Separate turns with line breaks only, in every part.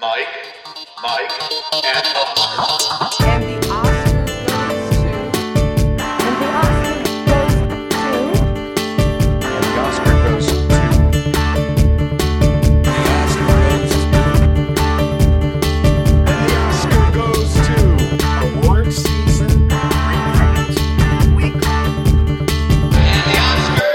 Mike, Mike, and Oscar.
And the Oscar goes to.
And the Oscar goes to.
And the Oscar goes to award season recaps. Week.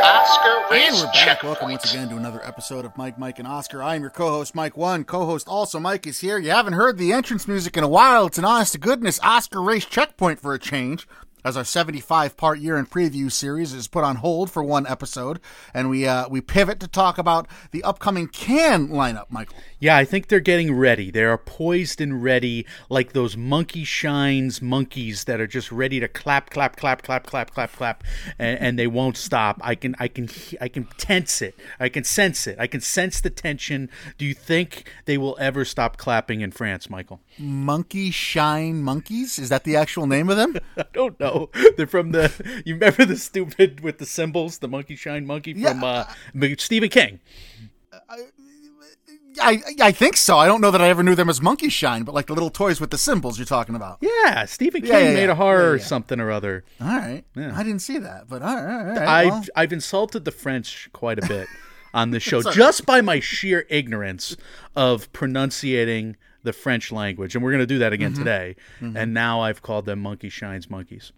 Oscar
And we're back. Welcome once again to another episode of Mike, Mike, and Oscar. I am your co-host, Mike One. Co-host also Mike is here. You haven't heard the entrance music in a while. It's an honest to goodness Oscar race checkpoint for a change. As our 75 part year in preview series is put on hold for one episode, and we uh, we pivot to talk about the upcoming Cannes lineup, Michael.
Yeah, I think they're getting ready. They are poised and ready, like those monkey shines monkeys that are just ready to clap, clap, clap, clap, clap, clap, clap, and, and they won't stop. I can, I can, I can tense it. I can sense it. I can sense the tension. Do you think they will ever stop clapping in France, Michael?
Monkey Shine Monkeys? Is that the actual name of them?
I don't know. They're from the. You remember the stupid with the cymbals, the monkey shine monkey from
Yeah.
uh, Stephen King.
I I think so. I don't know that I ever knew them as Monkey Shine, but like the little toys with the cymbals you're talking about.
Yeah, Stephen King
Yeah, yeah,
made a horror something or other.
All right. I didn't see that, but all right. All right
I've
well.
I've insulted the French quite a bit on this show just by my sheer ignorance of pronunciating the French language, and we're going to do that again mm-hmm. today. Mm-hmm. And now I've called them monkey shines monkeys.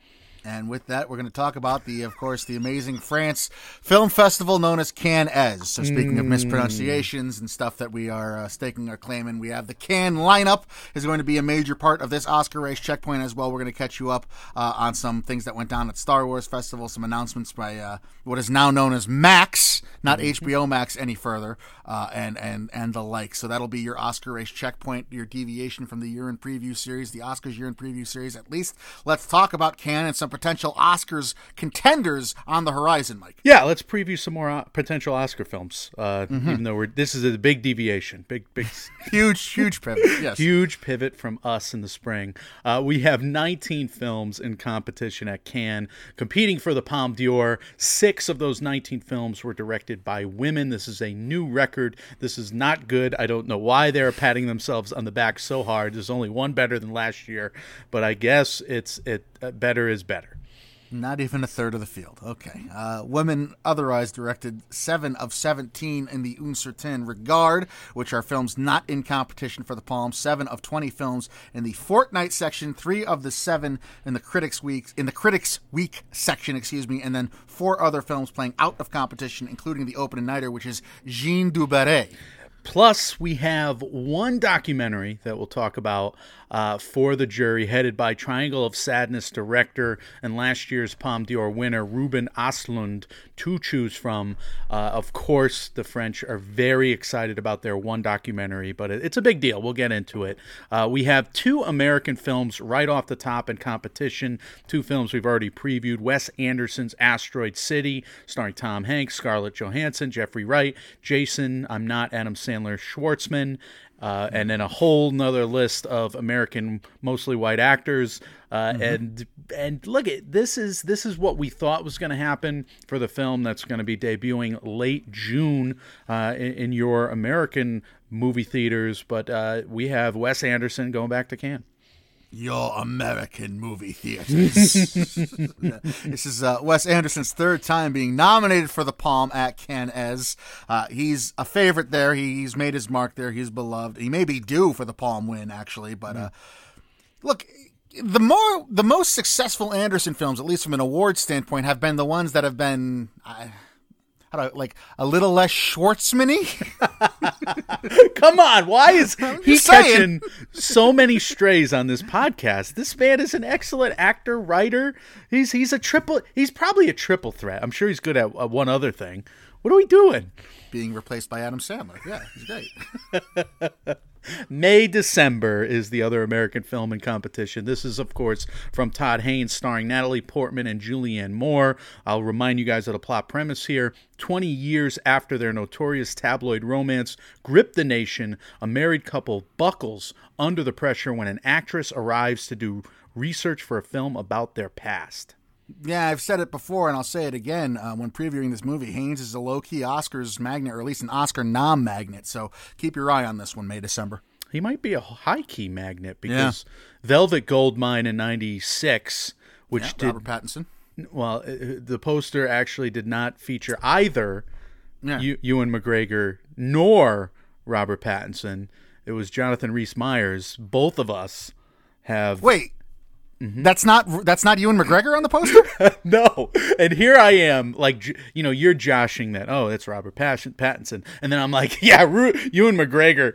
And with that, we're going to talk about the, of course, the amazing France Film Festival known as Cannes So, speaking of mispronunciations and stuff that we are uh, staking our claim in, we have the Cannes lineup is going to be a major part of this Oscar race checkpoint as well. We're going to catch you up uh, on some things that went down at Star Wars Festival, some announcements by uh, what is now known as Max, not HBO Max any further, uh, and and and the like. So that'll be your Oscar race checkpoint, your deviation from the year in preview series, the Oscars year in preview series. At least let's talk about Cannes and some potential Oscars contenders on the horizon, Mike.
Yeah, let's preview some more uh, potential Oscar films. Uh, Even though we're this is a big deviation, big big
Huge, huge pivot. Yes.
huge pivot from us in the spring. Uh, we have 19 films in competition at Cannes, competing for the Palme d'Or. Six of those 19 films were directed by women. This is a new record. This is not good. I don't know why they're patting themselves on the back so hard. There's only one better than last year, but I guess it's it better is better.
Not even a third of the field. Okay. Uh, women otherwise directed 7 of 17 in the Un Certain Regard, which are films not in competition for the Palm. 7 of 20 films in the Fortnight section, 3 of the 7 in the Critics Week in the Critics Week section, excuse me, and then 4 other films playing out of competition, including the opening nighter, which is Jean Dubarret.
Plus, we have one documentary that we'll talk about uh, for the jury, headed by Triangle of Sadness director and last year's Palme d'Or winner Ruben Östlund, to choose from. Uh, of course, the French are very excited about their one documentary, but it's a big deal. We'll get into it. Uh, we have two American films right off the top in competition. Two films we've already previewed Wes Anderson's Asteroid City, starring Tom Hanks, Scarlett Johansson, Jeffrey Wright, Jason, I'm not Adam Sandler, Schwartzman. Uh, and then a whole nother list of American, mostly white actors, uh, and and look at this is this is what we thought was going to happen for the film that's going to be debuting late June uh, in, in your American movie theaters. But uh, we have Wes Anderson going back to Cannes.
Your American movie theaters. this is uh, Wes Anderson's third time being nominated for the Palm at Cannes. Uh, he's a favorite there, He- he's made his mark there. He's beloved. He may be due for the Palm win, actually. But uh, look, the more the most successful Anderson films, at least from an award standpoint, have been the ones that have been. How do like a little less Schwartzman-y?
Come on, why is he
saying.
catching so many strays on this podcast? This man is an excellent actor, writer. He's he's a triple. He's probably a triple threat. I'm sure he's good at uh, one other thing. What are we doing?
being replaced by Adam Sandler. Yeah, he's great.
May December is the other American film in competition. This is, of course, from Todd Haynes, starring Natalie Portman and Julianne Moore. I'll remind you guys of the plot premise here. 20 years after their notorious tabloid romance gripped the nation, a married couple buckles under the pressure when an actress arrives to do research for a film about their past.
Yeah, I've said it before, and I'll say it again uh, when previewing this movie. Haynes is a low key Oscars magnet, or at least an Oscar nom magnet. So keep your eye on this one, May December.
he might be a high key magnet because Velvet Goldmine in '96, which
Yeah,
did
Robert Pattinson.
well, uh, the poster actually did not feature either
Yeah.
Ew- Ewan McGregor nor Robert Pattinson. It was Jonathan Rhys Meyers. Both of us have
Wait,
Mm-hmm.
that's not that's not Ewan McGregor on the poster.
no. And here I am, like you know, you're joshing that. Oh, that's Robert Pattinson, and then I'm like, yeah, Ru- Ewan McGregor.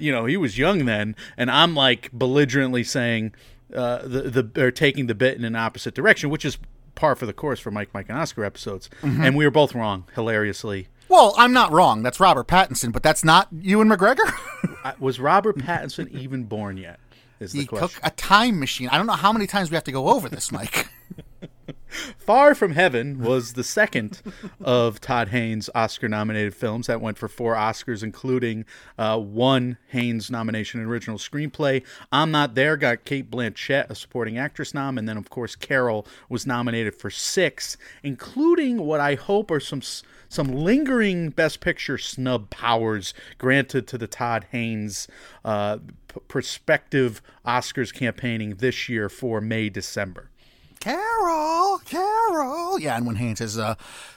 You know, he was young then, and I'm like belligerently saying uh, the the or taking the bit in an opposite direction, which is par for the course for Mike, Mike, and Oscar episodes. And we were both wrong, hilariously.
well, I'm not wrong. That's Robert Pattinson, but that's not Ewan McGregor.
Was Robert Pattinson even born yet? Is the
he
question.
took a time machine. I don't know how many times we have to go over this, Mike.
Far From Heaven was the second of Todd Haynes' Oscar nominated films that went for four Oscars, including uh, one Haynes nomination in original screenplay. I'm Not There got Cate Blanchett, a supporting actress nom, and then, of course, Carol was nominated for six, including what I hope are some. Some lingering Best Picture snub powers granted to the Todd Haynes uh, p- prospective Oscars campaigning this year for May December.
Carol, Carol. Yeah, and when Haynes has uh,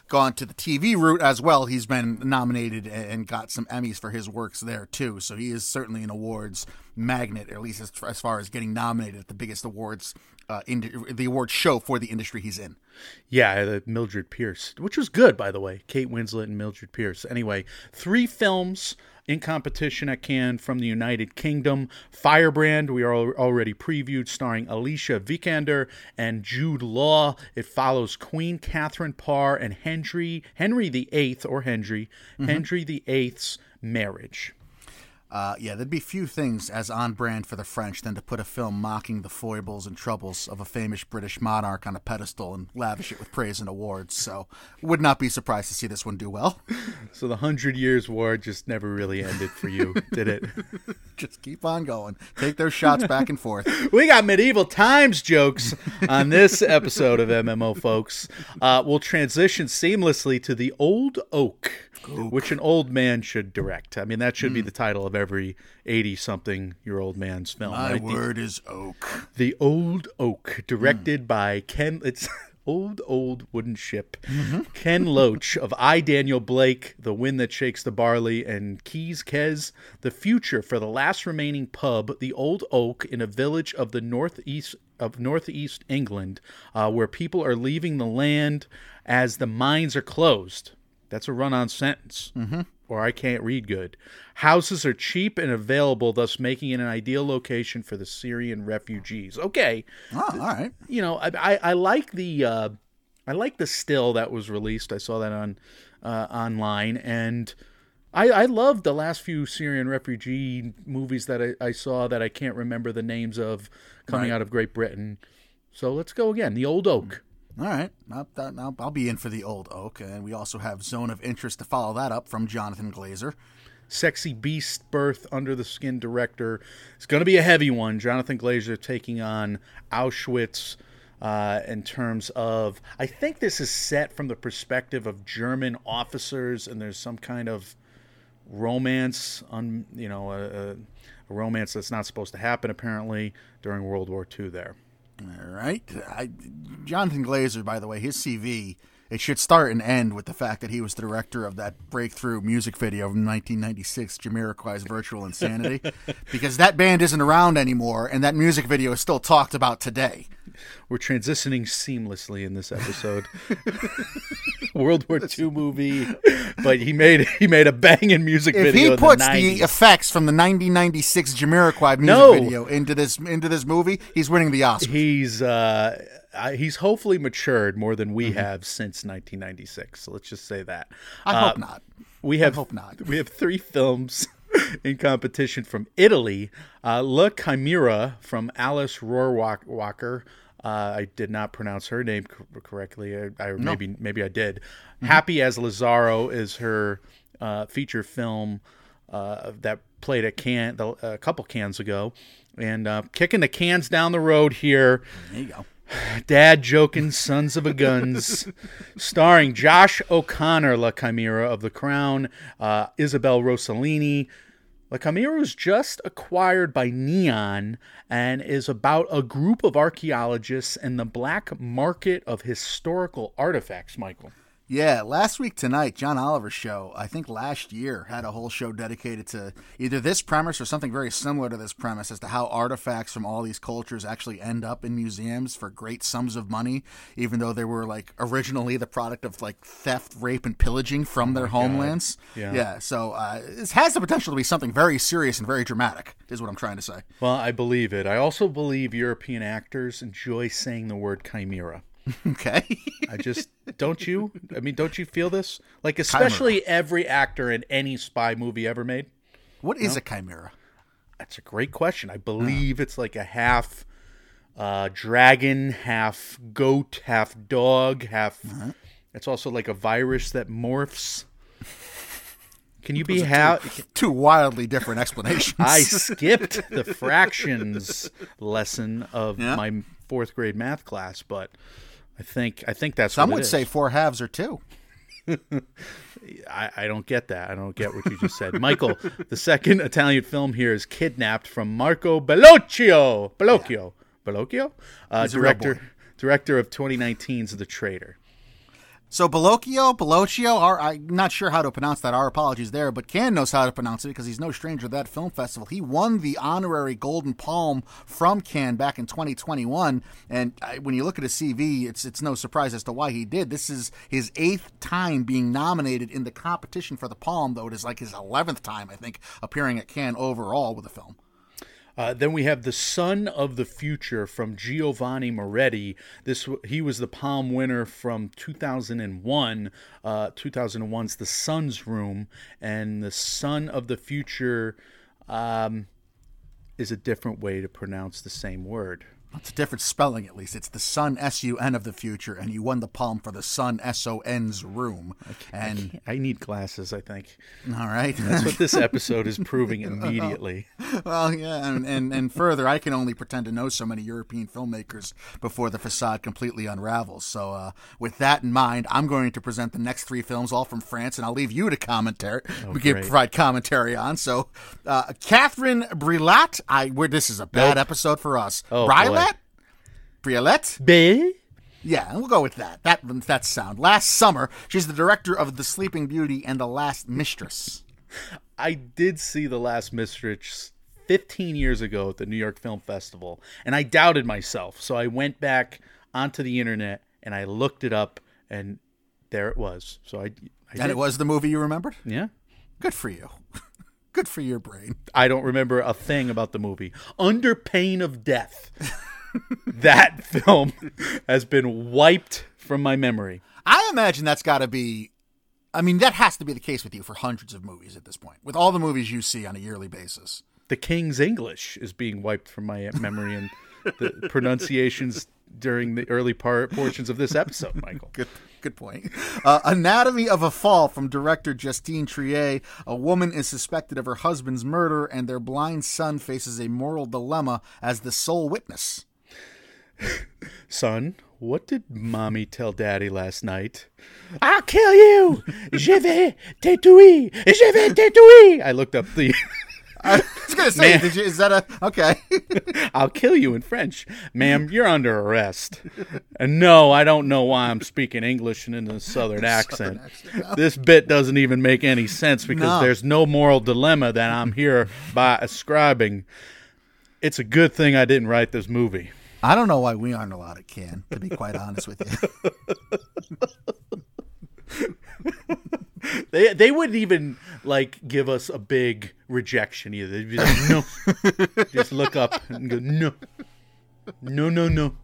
gone to the TV route as well, he's been nominated and got some Emmys for his works there too. So he is certainly an awards magnet, or at least as, as far as getting nominated at the biggest awards, uh, in, the awards show for the industry he's in.
Yeah, the Mildred Pierce, which was good, by the way. Kate Winslet and Mildred Pierce. Anyway, three films in competition at Cannes from the United Kingdom. Firebrand, we are al- already previewed, starring Alicia Vikander and Jude Law. It follows Queen Catherine Parr and Henry Henry VIII, or Henry mm-hmm. Henry VIII's marriage.
Uh, yeah, there'd be few things as on brand for the French than to put a film mocking the foibles and troubles of a famous British monarch on a pedestal and lavish it with praise and awards. So, would not be surprised to see this one do well.
So the Hundred Years' War just never really ended for you, did it?
Just keep on going. Take those shots back and forth.
We got medieval times jokes on this episode of MMO, folks. Uh, we'll transition seamlessly to the Old Oak, which an old man should direct. I mean, that should be hmm. the title of every eighty-something-year-old man's film.
My
right? The-
word is oak.
The Old Oak, directed hmm. by Ken. It's old, old wooden ship. Mm-hmm. Ken Loach of I. Daniel Blake, The Wind That Shakes the Barley, and Keys Kes. The future for the last remaining pub, the Old Oak, in a village of the northeast of northeast England, uh, where people are leaving the land as the mines are closed. That's a run-on sentence. Mm-hmm. Or I can't read good. Houses are cheap and available, thus making it an ideal location for the Syrian refugees. Okay,
Oh, all right.
you know, I, I, I like the uh, I like the still that was released. I saw that on uh, online, and I I love the last few Syrian refugee movies that I, I saw that I can't remember the names of coming
Right.
out of Great Britain. So let's go again. The Old Oak.
All right. I'll, I'll, be in for the old oak. And we also have Zone of Interest to follow that up from Jonathan Glazer.
Sexy Beast Birth Under the Skin director. It's going to be a heavy one. Jonathan Glazer taking on Auschwitz uh, in terms of. I think this is set from the perspective of German officers, and there's some kind of romance on you know a, a romance that's not supposed to happen apparently during World War II. There.
All right. I, Jonathan Glazer, by the way, his CV, it should start and end with the fact that he was the director of that breakthrough music video from 1996, Jamiroquai's Virtual Insanity, because that band isn't around anymore, and that music video is still talked about today.
We're transitioning seamlessly in this episode. World War II movie, but he made he made a banging music
If
video.
If he puts the,
the,
effects from the 1996 Jamiroquai music
No.
video into this into this movie, he's winning the Oscar.
he's uh I- he's hopefully matured more than
Mm-hmm.
we have since 1996 so let's just say that
I
Uh,
hope not.
we have
hope not.
we have three films in competition from italy uh la chimera from alice rohrwacher uh, I did not pronounce her name cor- correctly. I, I maybe maybe I did.
Mm-hmm.
Happy as Lazzaro is her uh, feature film uh, that played at Cannes the, a couple cans ago, and uh, kicking the cans down the road here.
There you go.
Dad joking, Sons of a Guns, starring Josh O'Connor, La Chimera of The Crown, uh, Isabel Rossellini, La Chimera was just acquired by Neon and is about a group of archaeologists and the black market of historical artifacts, Michael.
Yeah, last week tonight, John Oliver's show, I think last year, had a whole show dedicated to either this premise or something very similar to this premise as to how artifacts from all these cultures actually end up in museums for great sums of money, even though they were like originally the product of like theft, rape, and pillaging from their homelands.
Yeah.
Yeah, so uh, this has the potential to be something very serious and very dramatic, is what I'm trying to say.
Well, I believe it. I also believe European actors enjoy saying the word chimera.
Okay.
I just don't you? I mean, don't you feel this? Like especially every actor in any spy movie ever made?
what is a chimera?
That's a great question. I believe it's like a half uh, dragon, half goat, half dog, half. It's also like a virus that morphs. Can you be half?
Two wildly different explanations.
I skipped the fractions lesson of
Yeah.
my fourth grade math class, but I think I think that's
Some would say four halves or two.
I, I don't get that. I don't get what you just said. Michael, the second Italian film here is Kidnapped from Marco Bellocchio. Bellocchio. Bellocchio? Uh,
He's a real
director director of 2019's The Traitor.
So Bellocchio, Bellocchio, our, I'm not sure how to pronounce that. Our apologies there, but Cannes knows how to pronounce it because he's no stranger to that film festival. He won the honorary Golden Palm from Cannes back in 2021, and I, when you look at his CV, it's it's no surprise as to why he did. This is his eighth time being nominated in the competition for the Palm, though it is like his 11th time, I think, appearing at Cannes overall with a film.
Uh, then we have The Sun of the Future from Giovanni Moretti. This he was the Palm winner from 2001. Uh, 2001's The Son's Room, and The Sun of the Future um, is a different way to pronounce the same word.
It's a different spelling, at least. It's the Sun S U N of the future, and you won the Palm for the Sun S O N's room. And
I need glasses. I think
all right.
that's what this episode is proving immediately.
Well, yeah, and, and, and further, I can only pretend to know so many European filmmakers before the facade completely unravels. So, uh, with that in mind, I'm going to present the next three films, all from France, and I'll leave you to commentary. we can provide commentary on. So, uh, Catherine Breillat, I where this is a bad
Nope.
episode for us.
Oh,
Brilat,
boy.
Brialette.
B.
Yeah, we'll go with that. That that's sound. Last summer, she's the director of The Sleeping Beauty and The Last Mistress.
I did see The Last Mistress 15 years ago at the New York Film Festival, and I doubted myself. So I went back onto the internet and I looked it up, and there it was. So I, I
And
did.
it was the movie you remembered.
yeah.
Good for you. Good for your brain.
I don't remember a thing about the movie. Under pain of death, that film has been wiped from my memory.
I imagine that's got to be. I mean, that has to be the case with you for hundreds of movies at this point, with all the movies you see on a yearly basis.
The King's English is being wiped from my memory, and the pronunciations during the early part portions of this episode, Michael.
Good, good point. Uh, Anatomy of a Fall from director Justine Triet. A woman is suspected of her husband's murder, and their blind son faces a moral dilemma as the sole witness.
Son, what did mommy tell daddy last night? I'll kill you! Je vais te tuer! Je vais te tuer! I looked up the
I was gonna say, did you, is that a okay?
I'll kill you in French. Ma'am, you're under arrest. And no, I don't know why I'm speaking English and in a southern accent. This bit doesn't even make any sense because
No.
there's no moral dilemma that I'm here by ascribing. It's a good thing I didn't write this movie.
I don't know why we aren't allowed at Cannes, to be quite honest with you.
They they wouldn't even like give us a big rejection either. They'd be like, no. Just look up and go, no. No, no, no.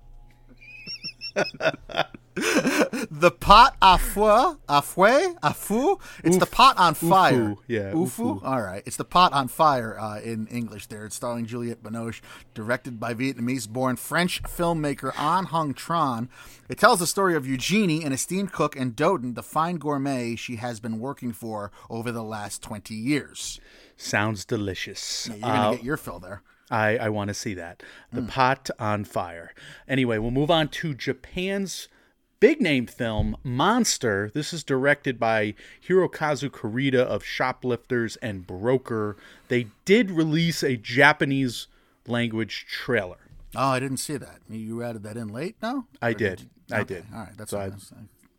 The pot à feu, à feu, à feu. It's the pot on fire.
yeah,
Ufu.
ufu.
All right. It's the pot on fire uh, in English. There, it's starring Juliette Binoche, directed by Vietnamese-born French filmmaker Anh Hung Tran. It tells the story of Eugenie, an esteemed cook, and Dodin, the fine gourmet she has been working for over the last twenty years.
Sounds delicious.
You're gonna
Uh,
get your fill there.
I, I want to see that. The pot on fire. Anyway, we'll move on to Japan's big name film, Monster. This is directed by Hirokazu Kore-eda of Shoplifters and Broker. They did release a Japanese language trailer.
Oh, I didn't see that. You added that in late? No,
I did.
you-
I
okay,
did.
All right, that's
So I-
I, was-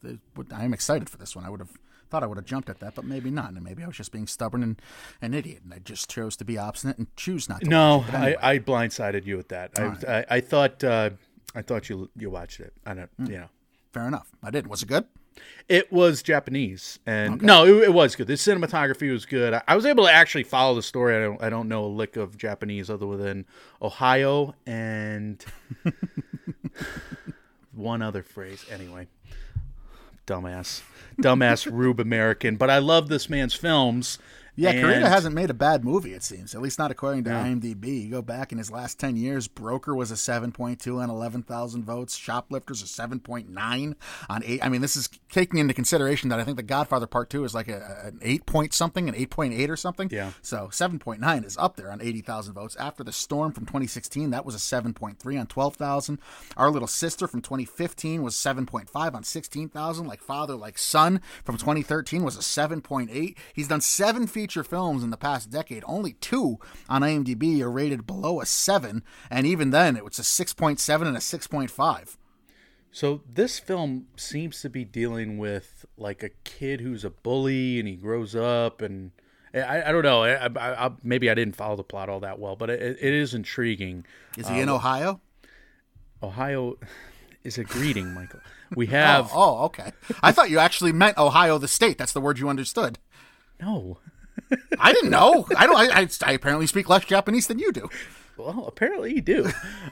I, I'm excited for this one. I would have thought I would have jumped at that, but maybe not. And maybe I was just being stubborn and an idiot, and I just chose to be obstinate and choose not to.
No.
Anyway.
I, I blindsided you with that. I, I, I thought uh, I thought you you watched it. I don't.
Hmm.
You know,
fair enough. I did. Was it good?
it was Japanese, and no, it, it was good. The cinematography was good. I, I was able to actually follow the story. I don't I don't know a lick of Japanese other than Ohio and one other phrase. Anyway, dumbass, dumbass Rube American. But I love this man's films.
Yeah,
and-
hasn't made a bad movie, it seems. At least not according to IMDb. You go back in his last 10 years, Broker was a 7.2 on 11,000 votes. Shoplifters a 7.9 on 8. I mean, this is taking into consideration that I think The Godfather Part 2 is like a, an 8 point something, an 8.8 or something.
Yeah.
So 7.9 is up there on 80,000 votes. After The Storm from 2016, that was a 7.3 on 12,000. Our Little Sister from 2015 was 7.5 on 16,000. Like Father, Like Son from 2013 was a 7.8. He's done seven feature films in the past decade. Only two on IMDb are rated below a 7. And even then, it was a 6.7 and a 6.5.
So this film seems to be dealing with like a kid who's a bully and he grows up and I, I don't know. I, I, I, maybe I didn't follow the plot all that well, but it, it is intriguing.
Is he uh, in Ohio?
Ohio is a greeting, Michael. We
Oh,
have
oh, okay. I thought you actually meant Ohio, the state. That's the word you understood.
no.
I didn't know. I don't. I, I, I apparently speak less Japanese than you do.
Well, apparently you do.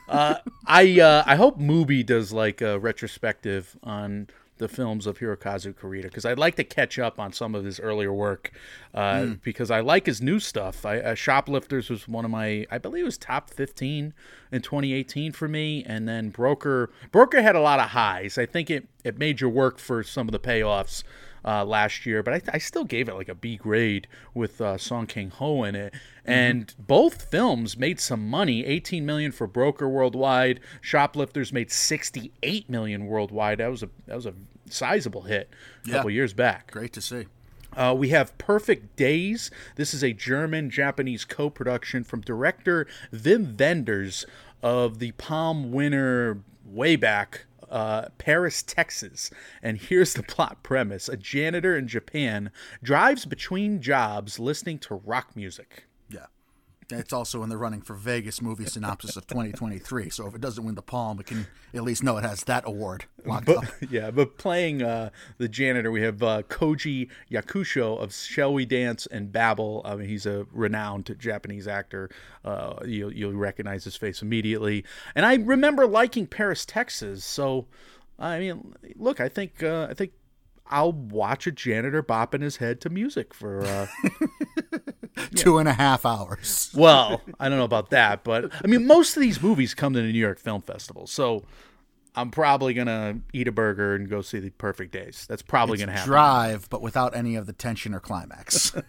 uh, I uh, I hope Mubi does like a retrospective on the films of Hirokazu Kore-eda because I'd like to catch up on some of his earlier work uh, because I like his new stuff. I, uh, Shoplifters was one of my I believe it was top fifteen in 2018 for me, and then Broker Broker had a lot of highs. I think it it made your work for some of the payoffs uh, last year, but I, I still gave it like a B grade with uh, Song Kang Ho in it. And both films made some money: 18 million for Broker worldwide. Shoplifters made 68 million worldwide. That was a that was a sizable hit a couple years back.
Great to see.
Uh, we have Perfect Days. This is a German Japanese co production from director Wim Wenders of the Palm winner way back. Uh, Paris, Texas. And here's the plot premise a janitor in Japan drives between jobs listening to rock music.
It's also in the running for Vegas movie synopsis of 2023. So if it doesn't win the Palm, we can at least know it has that award locked up.
Yeah, but playing uh, the janitor, we have uh, Koji Yakusho of Shall We Dance and Babel. I mean, he's a renowned Japanese actor. Uh, you'll, you'll recognize his face immediately. And I remember liking Paris, Texas. So, I mean, look, I think uh, I think I'll watch a janitor bopping his head to music for. Uh,
Two and a half hours.
well, I don't know about that, but I mean, most of these movies come to the New York Film Festival, so. I'm probably gonna eat a burger and go see the Perfect Days. That's probably gonna happen.
Drive, but without any of the tension or climax.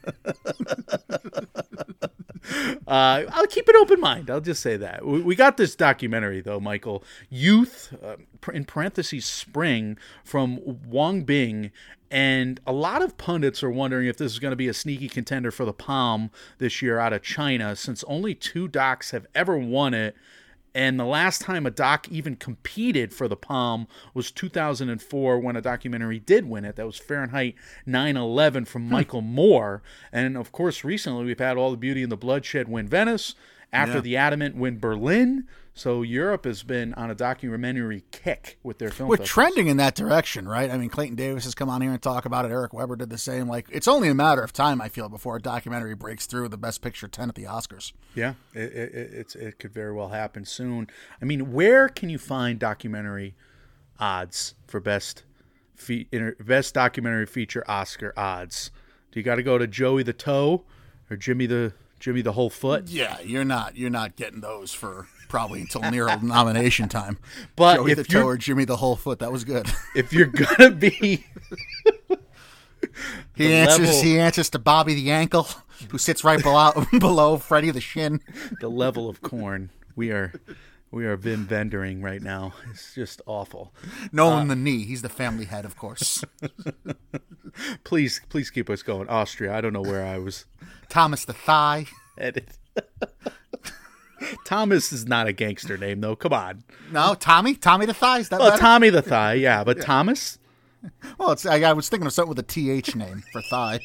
Uh, I'll keep an open mind. I'll just say that. We, we got this documentary, though, Michael. Youth, uh, in parentheses, Spring, from Wang Bing. And a lot of pundits are wondering if this is going to be a sneaky contender for the Palm this year out of China, since only two docs have ever won it. And the last time a doc even competed for the Palm was 2004 when a documentary did win it. That was Fahrenheit 9 11 from hmm. Michael Moore. And of course, recently we've had All the Beauty and the Bloodshed win Venice, After
Yeah.
the Adamant win Berlin. So Europe has been on a documentary kick with their film.
We're
festivals.
trending in that direction, right? I mean, Clayton Davis has come on here and talk about it. Eric Weber did the same. Like, it's only a matter of time, I feel, before a documentary breaks through the Best Picture 10 at the Oscars.
Yeah, it, it, it- it's it could very well happen soon. I mean, where can you find documentary odds for best fe- best documentary feature Oscar odds? Do you got to go to Joey the Toe or Jimmy the Jimmy the Whole Foot?
Yeah, you're not you're not getting those for probably until near nomination time.
But
Joey
if
the Toe or Jimmy the Whole Foot, that was good.
If you're gonna be
He answers
level-
he answers to Bobby the Ankle, who sits right below below Freddie the Shin.
the level of corn, we are We are Vim vendoring right now. It's just awful.
Nolan uh, the knee. He's the family head, of course.
Please, please keep us going. Austria. I don't know where I was
Thomas the thigh.
headed. Thomas is not a gangster name, though. Come on.
No, Tommy. Tommy the thigh. Is that
Well,
better?
Tommy the Thigh, yeah, but Thomas?
Well, it's, I, I was thinking of something with a th name for thigh.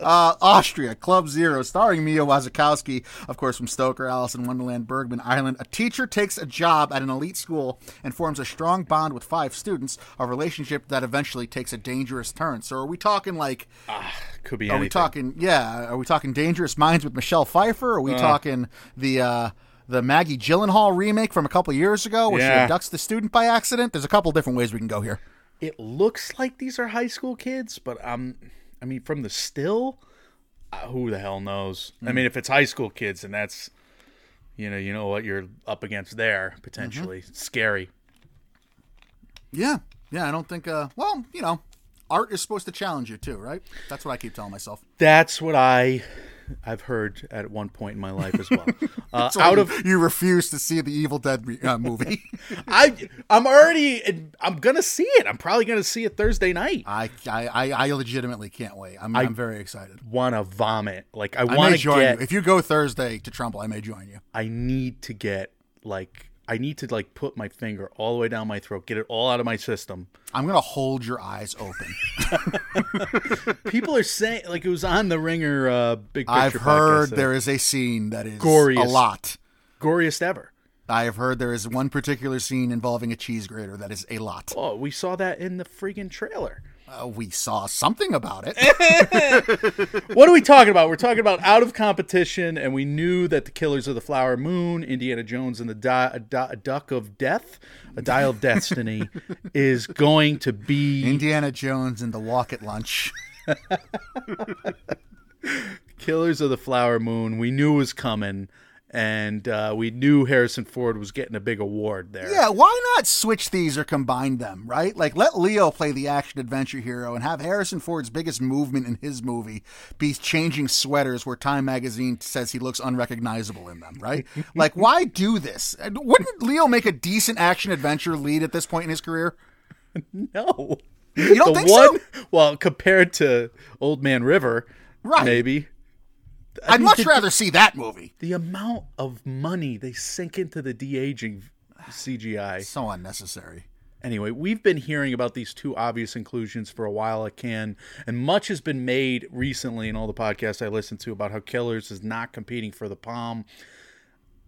uh, Austria, Club Zero, starring Mia Wasikowska, of course, from Stoker, Alice in Wonderland, Bergman Island. A teacher takes a job at an elite school and forms a strong bond with five students, a relationship that eventually takes a dangerous turn. So, are we talking like,
Could be
are
anything.
we talking, yeah, are we talking Dangerous Minds with Michelle Pfeiffer? Are we talking the, uh, the Maggie Gyllenhaal remake from a couple years ago where
Yeah.
she abducts the student by accident? There's a couple different ways we can go here.
It looks like these are high school kids, but um, I mean, from the still, uh, who the hell knows? I
Hmm.
mean, if it's high school kids, and that's, you know, you know what you're up against there potentially.
Mm-hmm.
Scary.
Yeah, yeah. I don't think. Uh, well, you know, art is supposed to challenge you too, right? That's what I keep telling myself.
That's what I, I've heard at one point in my life as well. Uh, out
you,
of
you refuse to see the Evil Dead uh, movie.
I, I'm already. I'm gonna see it. I'm probably gonna see it Thursday night.
I, I, I legitimately can't wait. I'm, I, am very excited.
Want to vomit? Like I want to
join
get.
you if you go Thursday to Trumbull. I may join you.
I need to get like I need to like put my finger all the way down my throat, get it all out of my system.
I'm gonna hold your eyes open.
People are saying like it was on the Ringer uh, Big Picture.
I've heard
podcast,
there is a scene that is
Goriest.
a lot.
goriest ever.
I have heard there is one particular scene involving a cheese grater that is a lot.
Oh, we saw that in the friggin' trailer.
Uh, we saw something about it.
What are we talking about? We're talking about out of competition, and we knew that the Killers of the Flower Moon, Indiana Jones and the Di- a Di- a Duck of Death, a Dial of Destiny, is going to be
Indiana Jones and the Walk at Lunch.
Killers of the Flower Moon. We knew was coming, and uh, we knew Harrison Ford was getting a big award there.
Yeah, why not switch these or combine them, right? Like let Leo play the action adventure hero and have Harrison Ford's biggest movement in his movie be changing sweaters where Time magazine says he looks unrecognizable in them, right? like why do this? Wouldn't Leo make a decent action adventure lead at this point in his career?
No.
You don't
the
think
one,
so?
well, compared to Old Man River,
Right.
maybe.
I'd
mean,
much
the-
rather see that movie.
The amount of money they sink into the de aging CGI.
So unnecessary.
Anyway, we've been hearing about these two obvious inclusions for a while at Cannes, and much has been made recently in all the podcasts I listen to about how Killers is not competing for the Palm.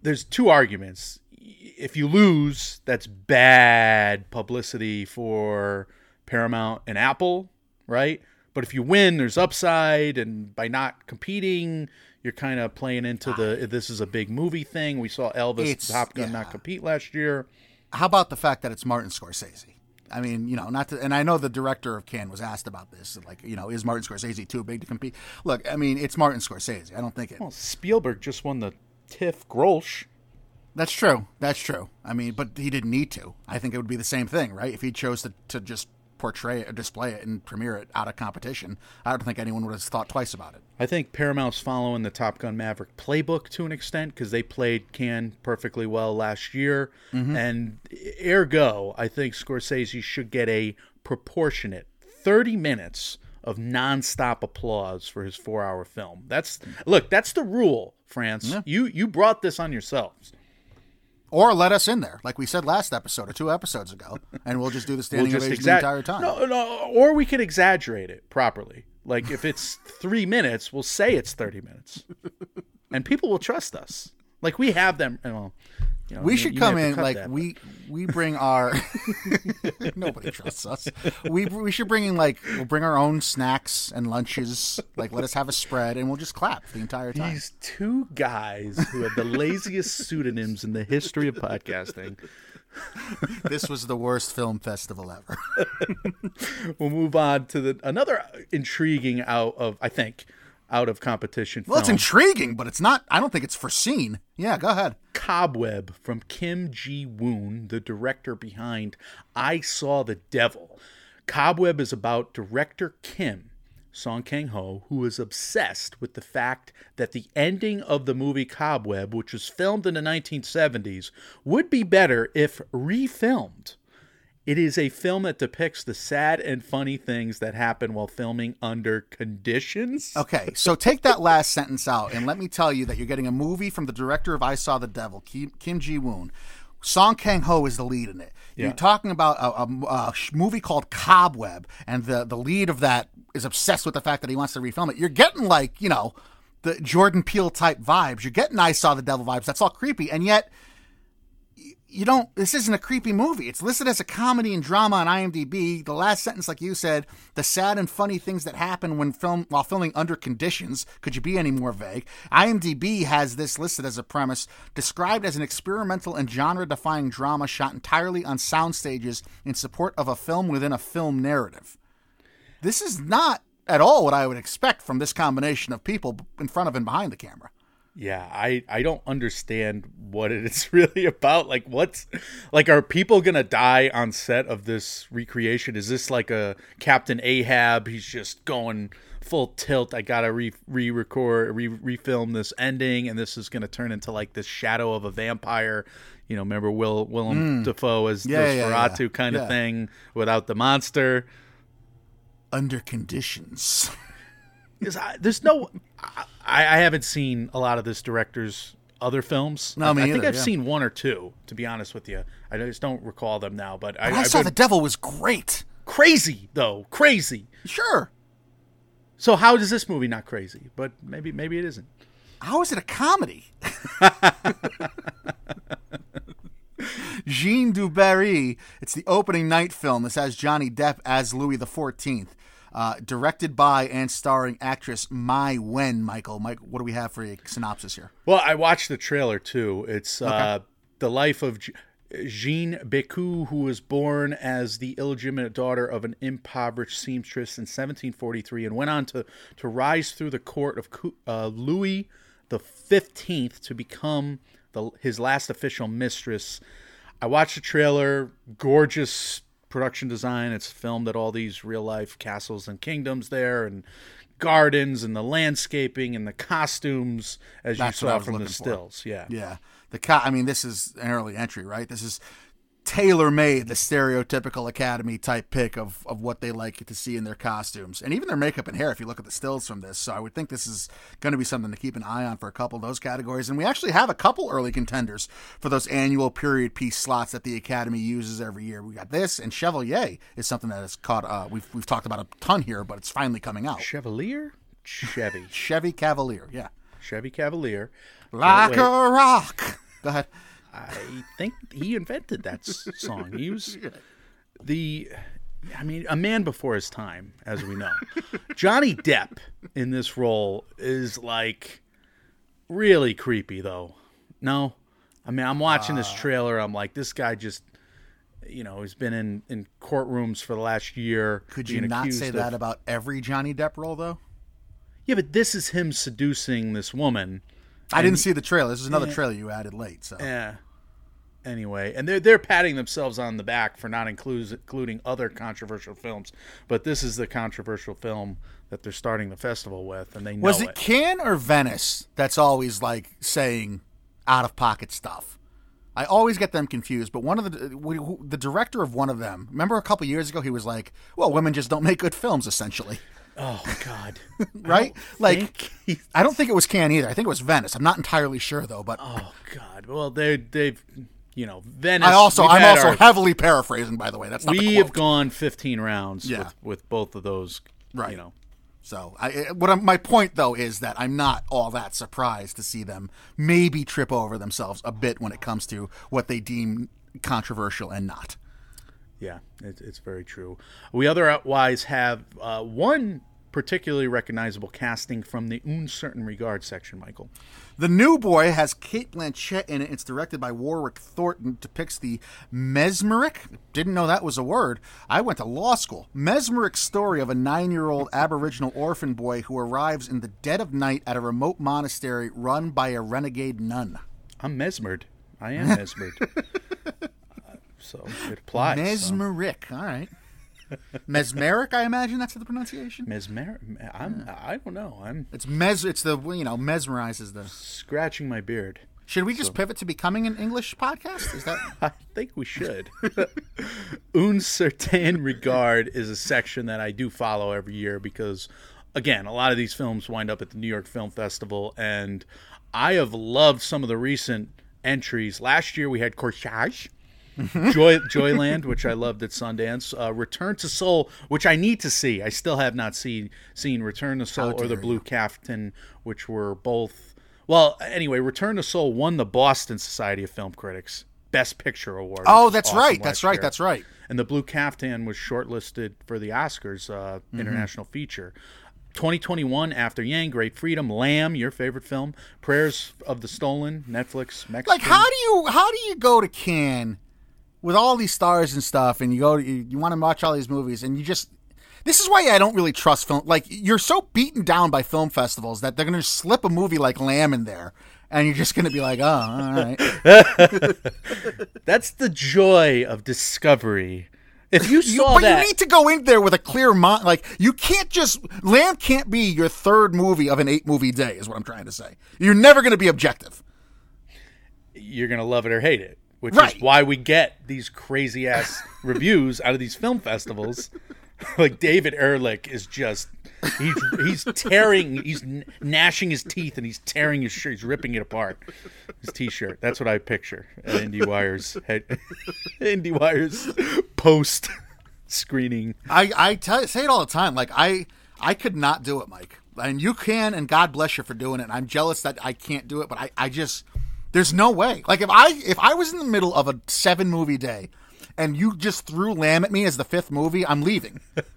There's two arguments. If you lose, that's bad publicity for Paramount and Apple, right? But if you win, there's upside, and by not competing, you're kind of playing into the ah. this is a big movie thing. We saw Elvis,
It's-
Top Gun,
yeah.
not compete last year.
How about the fact that it's Martin Scorsese? I mean, you know, not to, and I know the director of Cannes was asked about this. Like, you know, is Martin Scorsese too big to compete? Look, I mean, it's Martin Scorsese. I don't think it.
Well, Spielberg just won the TIFF Grolsch.
That's true. That's true. I mean, but he didn't need to. I think it would be the same thing, right? If he chose to, to just portray it or display it and premiere it out of competition, I don't think anyone would have thought twice about it.
I think Paramount's following the Top Gun Maverick playbook to an extent because they played Cannes perfectly well last year, mm-hmm. and ergo, I think Scorsese should get a proportionate thirty minutes of nonstop applause for his four-hour film. That's look, that's the rule, France. You you brought this on yourselves.
Or let us in there, like we said last episode or two episodes ago, and we'll just do the standing
just
ovation
exa-
the entire time.
No, no, or we could exaggerate it properly. Like if it's three minutes, we'll say it's thirty minutes, and people will trust us. Like we have them. Well, you know,
we
you-
should
you
come in like
that,
we we bring our nobody trusts us. We we should bring in like we'll bring our own snacks and lunches. Like let us have a spread and we'll just clap the entire time.
These two guys who have the laziest pseudonyms in the history of podcasting.
This was the worst film festival ever.
We'll move on to the another intriguing out of I think out of competition.
Well, it's intriguing, but it's not. I don't think it's foreseen. Yeah, go ahead.
Cobweb from Kim Ji Woon, the director behind I Saw the Devil. Cobweb is about director Kim Song Kang Ho, who is obsessed with the fact that the ending of the movie Cobweb, which was filmed in the 1970s, would be better if refilmed. It is a film that depicts the sad and funny things that happen while filming under conditions.
Okay, so take that last sentence out, and let me tell you that you're getting a movie from the director of I Saw the Devil, Kim, Kim Ji Woon. Song Kang Ho is the lead in it. You're talking about a, a- a movie called Cobweb, and the, the lead of that is obsessed with the fact that he wants to refilm it. You're getting like, you know, the Jordan Peele type vibes. You're getting I Saw the Devil vibes. That's all creepy, and yet you don't this isn't a creepy movie. It's listed as a comedy and drama on imdb the last sentence like you said the sad and funny things that happen when film while filming under conditions. Could you be any more vague? Imdb has this listed as a premise described as an experimental and genre defying drama shot entirely on sound stages in support of a film within a film narrative. This is not at all what i would expect from this combination of people in front of and behind the camera
Yeah, I I don't understand what it is really about. Like what's like are people going to die on set of this recreation? Is this like a Captain Ahab? He's just going full tilt. I got to re re-record re refilm this ending and this is going to turn into like this shadow of a vampire. You know, remember Will Willem hmm. Dafoe as.
Yeah, yeah,
Nosferatu
yeah.
kind of thing without the monster.
under conditions
I, there's no, I, I haven't seen a lot of this director's other films.
No,
I,
me
I think
either,
I've
yeah.
seen one or two. To be honest with you, I just don't recall them now. But I,
I,
I've
saw the devil was great
crazy though, crazy.
sure
So how is this movie not crazy? But maybe maybe it isn't.
How is it a comedy? Jean Dubarry. It's the opening night film. This has Johnny Depp as Louis the Fourteenth. Uh, directed by and starring actress Maïwenn. Michael, Mike, what do we have for a synopsis here?
Well, I watched the trailer too. It's uh, the life of Jean Bécu, who was born as the illegitimate daughter of an impoverished seamstress in 1743 and went on to, to rise through the court of uh, Louis the Fifteenth to become the, his last official mistress. I watched the trailer. Gorgeous production design. It's filmed at all these real life castles and kingdoms there, and gardens, and the landscaping, and the costumes, as
That's
you saw from the
looking for.
Yeah.
Yeah, the co- I mean, this is an early entry, right? This is tailor made, the stereotypical Academy type pick of of what they like to see in their costumes, and even their makeup and hair. If you look at the stills from this, so I would think this is going to be something to keep an eye on for a couple of those categories. And we actually have a couple early contenders for those annual period piece slots that the Academy uses every year. We got this, and Chevalier is something that has caught. Uh, we've we've talked about a ton here, but it's finally coming out.
Chevalier? Chevy.
Chevy Cavalier, yeah,
Chevy Cavalier.
like a rock. Go ahead.
I think he invented that song. He was the, I mean, a man before his time, as we know. Johnny Depp in this role is like really creepy, though. No, I mean, I'm watching this ah. trailer. I'm like, this guy just, you know, he's been in in courtrooms for the last year.
Could you not say
of-
that about every Johnny Depp role, though?
Yeah, but this is him seducing this woman.
I didn't see the trailer. This is another trailer you added late. So
Yeah. Anyway, and they're they're patting themselves on the back for not includes, including other controversial films, but this is the controversial film that they're starting the festival with, and they know
was it
it.
Cannes or Venice that's always like saying out of pocket stuff? I always get them confused. But one of the the director of one of them, remember a couple years ago, he was like, "Well, women just don't make good films," essentially,
Oh God!
right? Like,
he-
I don't think it was Cannes either. I think it was Venice. I'm not entirely sure though. But
oh God! Well, they they've you know Venice.
I also I'm also
our-
heavily paraphrasing, by the way. That's not
we have gone 15 rounds
Yeah.
with, with both of those.
Right.
You know.
So, I, I- what I'm, my point though is that I'm not all that surprised to see them maybe trip over themselves a bit when it comes to what they deem controversial and not.
Yeah, it, it's very true. We otherwise have uh, one particularly recognizable casting from the Un Certain Regard section, Michael.
The New Boy has Cate Blanchett in it. It's directed by Warwick Thornton. Depicts the mesmeric. Didn't know that was a word. I went to law school. Mesmeric story of a nine-year-old Aboriginal orphan boy who arrives in the dead of night at a remote monastery run by a renegade nun.
I'm mesmered. I am mesmered. So it applies. so.
Mesmeric. All right. Mesmeric, I imagine that's the pronunciation.
Mesmer. I'm. I don't know. I'm
It's mes. It's the you know mesmerizes the.
scratching my beard.
Should we just pivot to becoming an English podcast? Is that
I think we should. Un certain regard is a section that I do follow every year because, again, a lot of these films wind up at the New York Film Festival, and I have loved some of the recent entries. Last year we had Corsage. Joy Joyland, which I loved at Sundance, uh, Return to Seoul, which I need to see. I still have not seen seen Return to Seoul
How
or The Blue. Caftan, which were both. Well, anyway, Return to Seoul won the Boston Society of Film Critics Best Picture Award.
Oh, that's
awesome
right. That's right.
year.
That's right.
And the Blue Caftan was shortlisted for the Oscars uh,
Mm-hmm.
International Feature. 2021, After Yang, Great Freedom, Lamb, your favorite film, Prayers of the Stolen, Netflix, Mexican.
Like, how do you how do you go to Cannes with all these stars and stuff, and you go you, you want to watch all these movies, and you just this is why I don't really trust film. Like, you're so beaten down by film festivals that they're going to slip a movie like Lamb in there, and you're just going to be like, oh, all right.
That's the joy of discovery. If you
You,
saw
but
that,
you need to go in there with a clear mind. Like you can't just Lamb can't be your third movie of an eight movie day. Is what I'm trying to say. You're never going to be objective.
you're gonna love it or hate it, which
Right.
is why we get these crazy ass reviews out of these film festivals. like David Ehrlich is just he's he's tearing, he's gn- gnashing his teeth and he's tearing his shirt, he's ripping it apart. His t-shirt. That's what I picture at IndieWire's head, IndieWire's post screening.
I I say it all the time. Like I I could not do it, Mike, and you can, and God bless you for doing it. And I'm jealous that I can't do it, but I I just there's no way. Like if I if I was in the middle of a seven movie day, and you just threw Lamb at me as the fifth movie, I'm leaving.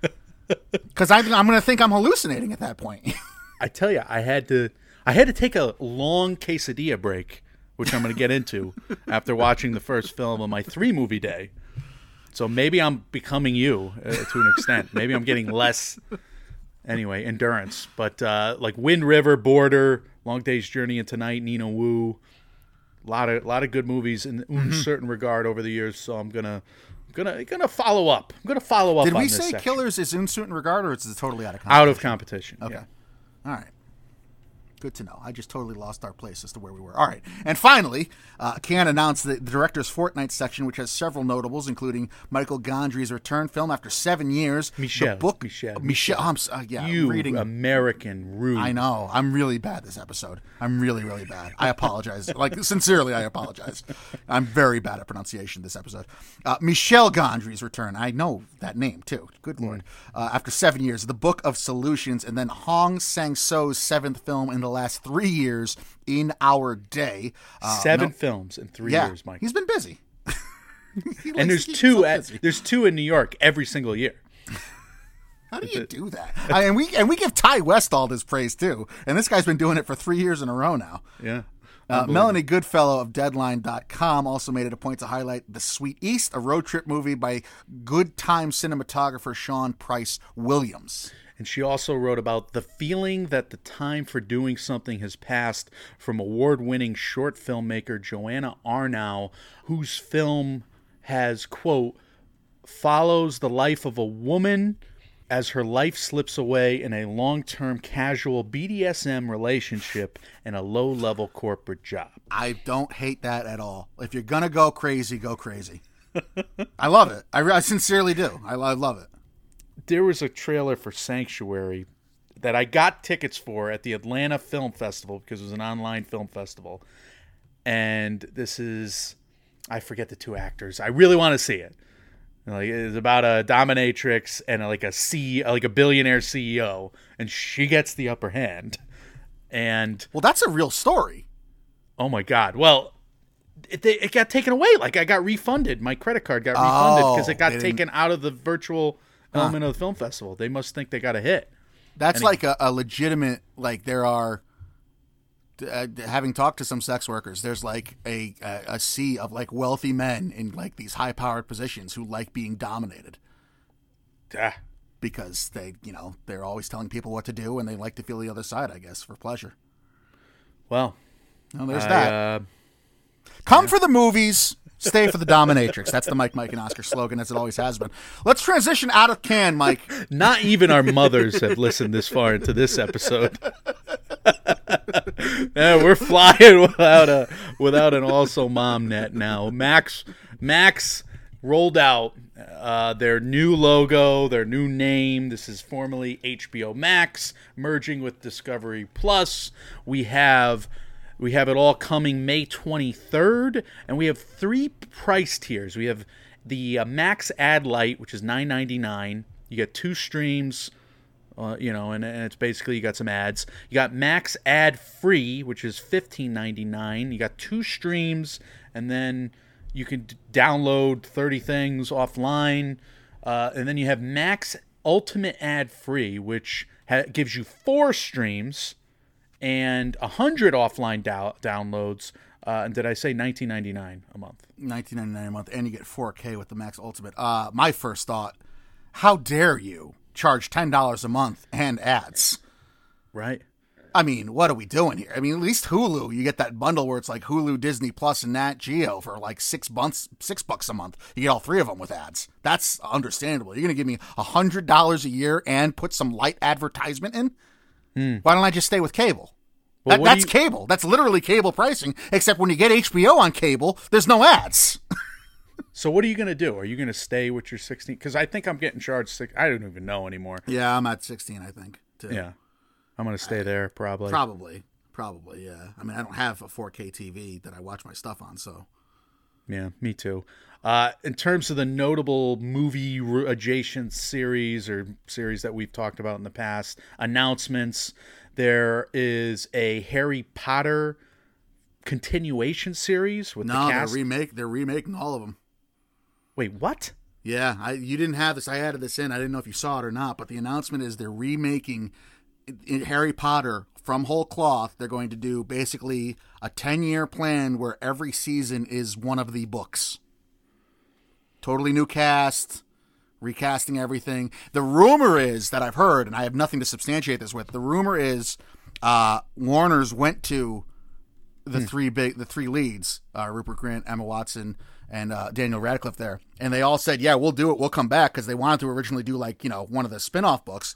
Because I'm, I'm going to think I'm hallucinating at that point.
I tell you, I had to I had to take a long quesadilla break, which I'm going to get into after watching the first film of my three movie day. So maybe I'm becoming you uh, to an extent. Maybe I'm getting less anyway endurance. But uh, like Wind River, Border, Long Day's Journey into Night, Nina Wu, a lot of lot of good movies in
Mm-hmm.
certain regard over the years. So I'm gonna. Gonna gonna follow up. I'm gonna follow up.
Did we say
section.
Killers is Un Certain Regard, or is it totally out of context?
out of competition?
Okay.
yeah.
All right. Good to know. I just totally lost our place as to where we were. All right. And finally, uh, Cannes announced the, the director's Fortnight section, which has several notables, including Michael Gondry's return film after seven years.
Michelle.
The book.
Michel.
Michel. I'm uh, yeah, I'm
You
reading.
American rude.
I know. I'm really bad this episode. I'm really, really bad. I apologize. like, sincerely, I apologize. I'm very bad at pronunciation this episode. Uh, Michel Gondry's return. I know that name, too. Good lord. Uh, after seven years, The Book of Solutions, and then Hong Sang-soo's seventh film in the last three years, In Our Day. Uh,
Seven
no-
films in three
yeah,
years, Mike.
He's been busy.
And there's two at there's two in New York every single year.
How do you do that? I, and we and we give Ti West all this praise too, and this guy's been doing it for three years in a row now.
Yeah.
Uh, Melanie Goodfellow of Deadline.com also made it a point to highlight The Sweet East, a road trip movie by good time cinematographer Sean Price Williams.
And she also wrote about the feeling that the time for doing something has passed from award winning short filmmaker Joanna Arnow, whose film has, quote, follows the life of a woman as her life slips away in a long term casual BDSM relationship and a low level corporate job.
I don't hate that at all. If you're gonna go crazy, go crazy. I love it. I, I sincerely do. I, I love it.
There was a trailer for Sanctuary that I got tickets for at the Atlanta Film Festival because it was an online film festival. And this is I forget the two actors. I really want to see it. Like it's about a dominatrix and like a C like a billionaire CEO and she gets the upper hand. And
Well, that's a real story.
oh my god. Well, it, it got taken away. Like I got refunded. My credit card got refunded because
Oh,
it got taken out of the virtual element of the film festival. They must think they got a hit.
That's like a, a legitimate like there are uh, having talked to some sex workers there's like a, a a sea of like wealthy men in like these high powered positions who like being dominated.
Ah,
because they you know they're always telling people what to do and they like to feel the other side i guess for pleasure.
Well,
well, there's
I,
that
uh,
come for the movies Stay for the dominatrix. That's the Mike, Mike, and Oscar slogan, as it always has been. Let's transition out of Cannes, Mike.
Not even our mothers have listened this far into this episode. Yeah, we're flying without a without an also mom net now. Max Max rolled out uh, their new logo, their new name. This is formerly HBO Max, merging with Discovery Plus. We have we have it all coming May 23rd, and we have three price tiers. We have the uh, Max Ad Light, which is 9.99. You get two streams, uh, you know, and, and it's basically you got some ads. You got Max Ad Free, which is 15.99. You got two streams, and then you can d- download 30 things offline. Uh, and then you have Max Ultimate Ad Free, which ha- gives you four streams and 100 offline dow- downloads. Uh, and did I say 19.99 a month?
Nineteen ninety nine a month, and you get four K with the Max Ultimate. Uh, my first thought: How dare you charge ten dollars a month and ads?
Right?
I mean, what are we doing here? I mean, at least Hulu, you get that bundle where it's like Hulu, Disney Plus, and Nat Geo for like six months, six bucks a month. You get all three of them with ads. That's understandable. You're going to give me a hundred dollars a year and put some light advertisement in. Hmm. Why don't I just stay with cable?
Well,
That- that's
you-
cable. That's literally cable pricing. Except when you get HBO on cable, there's no ads.
So what are you going to do? Are you going to stay with your 16? Because I think I'm getting charged six. I don't even know anymore.
yeah, I'm at 16, I think. Too.
Yeah, I'm going to stay there probably.
Probably. Probably, yeah. I mean, I don't have a 4K TV that I watch my stuff on, so.
Yeah, me too. Uh, in terms of the notable movie adjacent series or series that we've talked about in the past, announcements, there is a Harry Potter continuation series with
No,
the
they're
cast.
remake. They're remaking all of them.
Wait, what?
Yeah, I, you didn't have this. I added this in. I didn't know if you saw it or not, but the announcement is they're remaking i- Harry Potter from whole cloth. They're going to do basically a 10 year plan where every season is one of the books. Totally new cast, recasting everything. The rumor is that I've heard, and I have nothing to substantiate this with. The rumor is uh, Warner's went to the three big the three leads uh, Rupert Grint, Emma Watson, and uh, Daniel Radcliffe there, and they all said, "Yeah, we'll do it. We'll come back," because they wanted to originally do like you know one of the spin-off books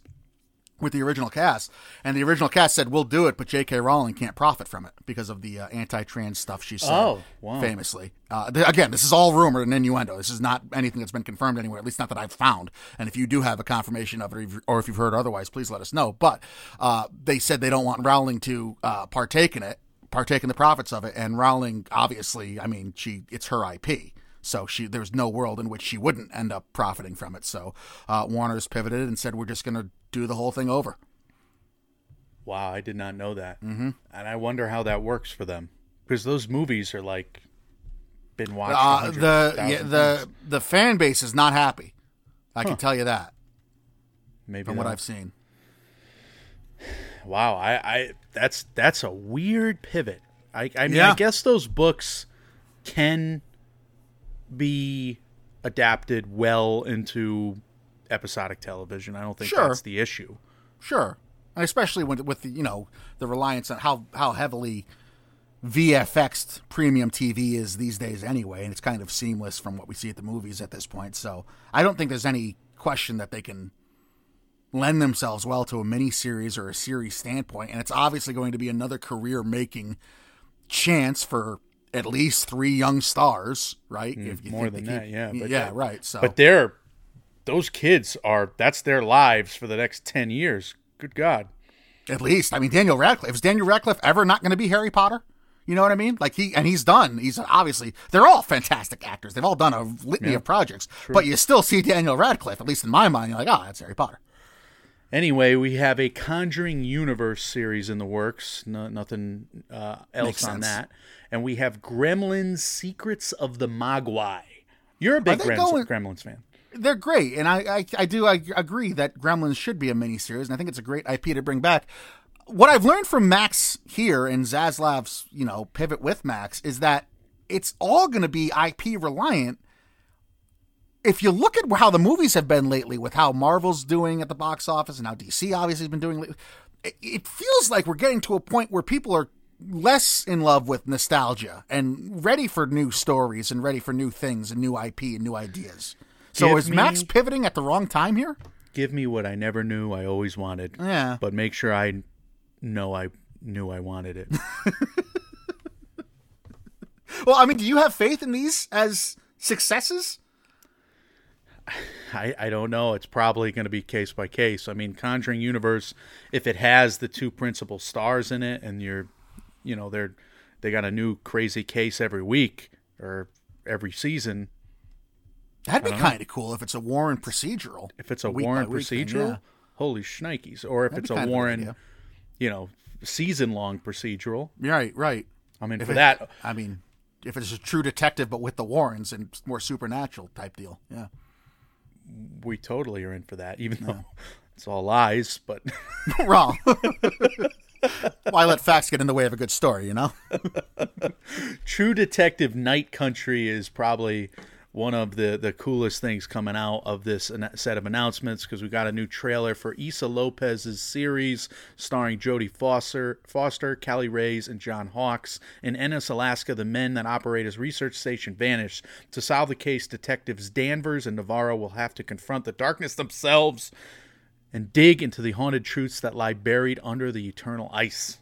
with the original cast, and the original cast said, "We'll do it," but J.K. Rowling can't profit from it because of the uh, anti-trans stuff she said.
Oh, wow.
famously. Uh, th- again, this is all rumor and innuendo. This is not anything that's been confirmed anywhere, at least not that I've found. And if you do have a confirmation of it, or if- or if you've heard otherwise, please let us know. But uh, they said they don't want Rowling to uh, partake in it, partake in the profits of it. And Rowling, obviously, I mean, she it's her IP. So she, there's no world in which she wouldn't end up profiting from it. So uh, Warner's pivoted and said, "We're just going to do the whole thing over."
Wow, I did not know that. Mm-hmm. And I wonder how that works for them because those movies are like been watched.
Uh, the yeah, the
times.
the fan base is not happy. I can tell you that
maybe
from what I've seen.
Wow, I, I that's that's a weird pivot. I I mean,
Yeah.
I guess those books can be adapted well into episodic television. I don't think
Sure.
that's the issue.
Sure, and especially with with the, you know the reliance on how how heavily VFX premium TV is these days anyway, and it's kind of seamless from what we see at the movies at this point. So I don't think there's any question that they can lend themselves well to a mini series or a series standpoint, and it's obviously going to be another career making chance for at least three young stars, right? if you
Mm, more
think
than that, yeah, but
yeah,
that-
right. So,
But they're those kids are that's their lives for the next ten years. Good God.
At least, I mean, Daniel Radcliffe is Daniel Radcliffe ever not going to be Harry Potter? You know what I mean? Like he and he's done. He's obviously they're all fantastic actors. They've all done a litany of projects, but you still see Daniel Radcliffe. At least in my mind, you're like, oh, that's Harry Potter.
Anyway, we have a Conjuring Universe series in the works. No, nothing uh, else
Makes
on
sense.
that. And we have Gremlins: Secrets of the Mogwai. You're a big Gremlins,
going-
Gremlins fan.
They're great, and I I, I do I agree that Gremlins should be a miniseries, and I think it's a great IP to bring back. What I've learned from Max here and Zaslav's you know pivot with Max is that it's all going to be IP reliant. If you look at how the movies have been lately, with how Marvel's doing at the box office and how DC obviously has been doing, it feels like we're getting to a point where people are less in love with nostalgia and ready for new stories and ready for new things and new IP and new ideas. So
Give
is
me-
Max pivoting at the wrong time here?
Give me what I never knew I always wanted.
Yeah.
But make sure I know I knew I wanted it.
Well, I mean, do you have faith in these as successes?
I, I don't know. It's probably going to be case by case. I mean, Conjuring Universe, if it has the two principal stars in it, and you're, you know, they're they got a new crazy case every week or every season.
That'd be
uh-huh.
kind of cool if it's a Warren procedural.
If it's a Warren procedural,
yeah.
holy shnikes! Or if
That'd
it's a
kind of a good
Warren, you know, season long procedural.
Right, right.
I'm in
If
for
it-
that.
I mean, if it's a true detective but with the Warrens and more supernatural type deal. Yeah.
We totally are in for that, even though it's all lies. But
Wrong. Why let facts get in the way of a good story, you know?
True Detective Night Country is probably one of the, the coolest things coming out of this set of announcements because we got a new trailer for Issa Lopez's series starring Jodie Foster, Foster, Kali Reis, and John Hawkes. In Ennis, Alaska, the men that operate as research station vanish. To solve the case, detectives Danvers and Navarro will have to confront the darkness themselves and dig into the haunted truths that lie buried under the eternal ice.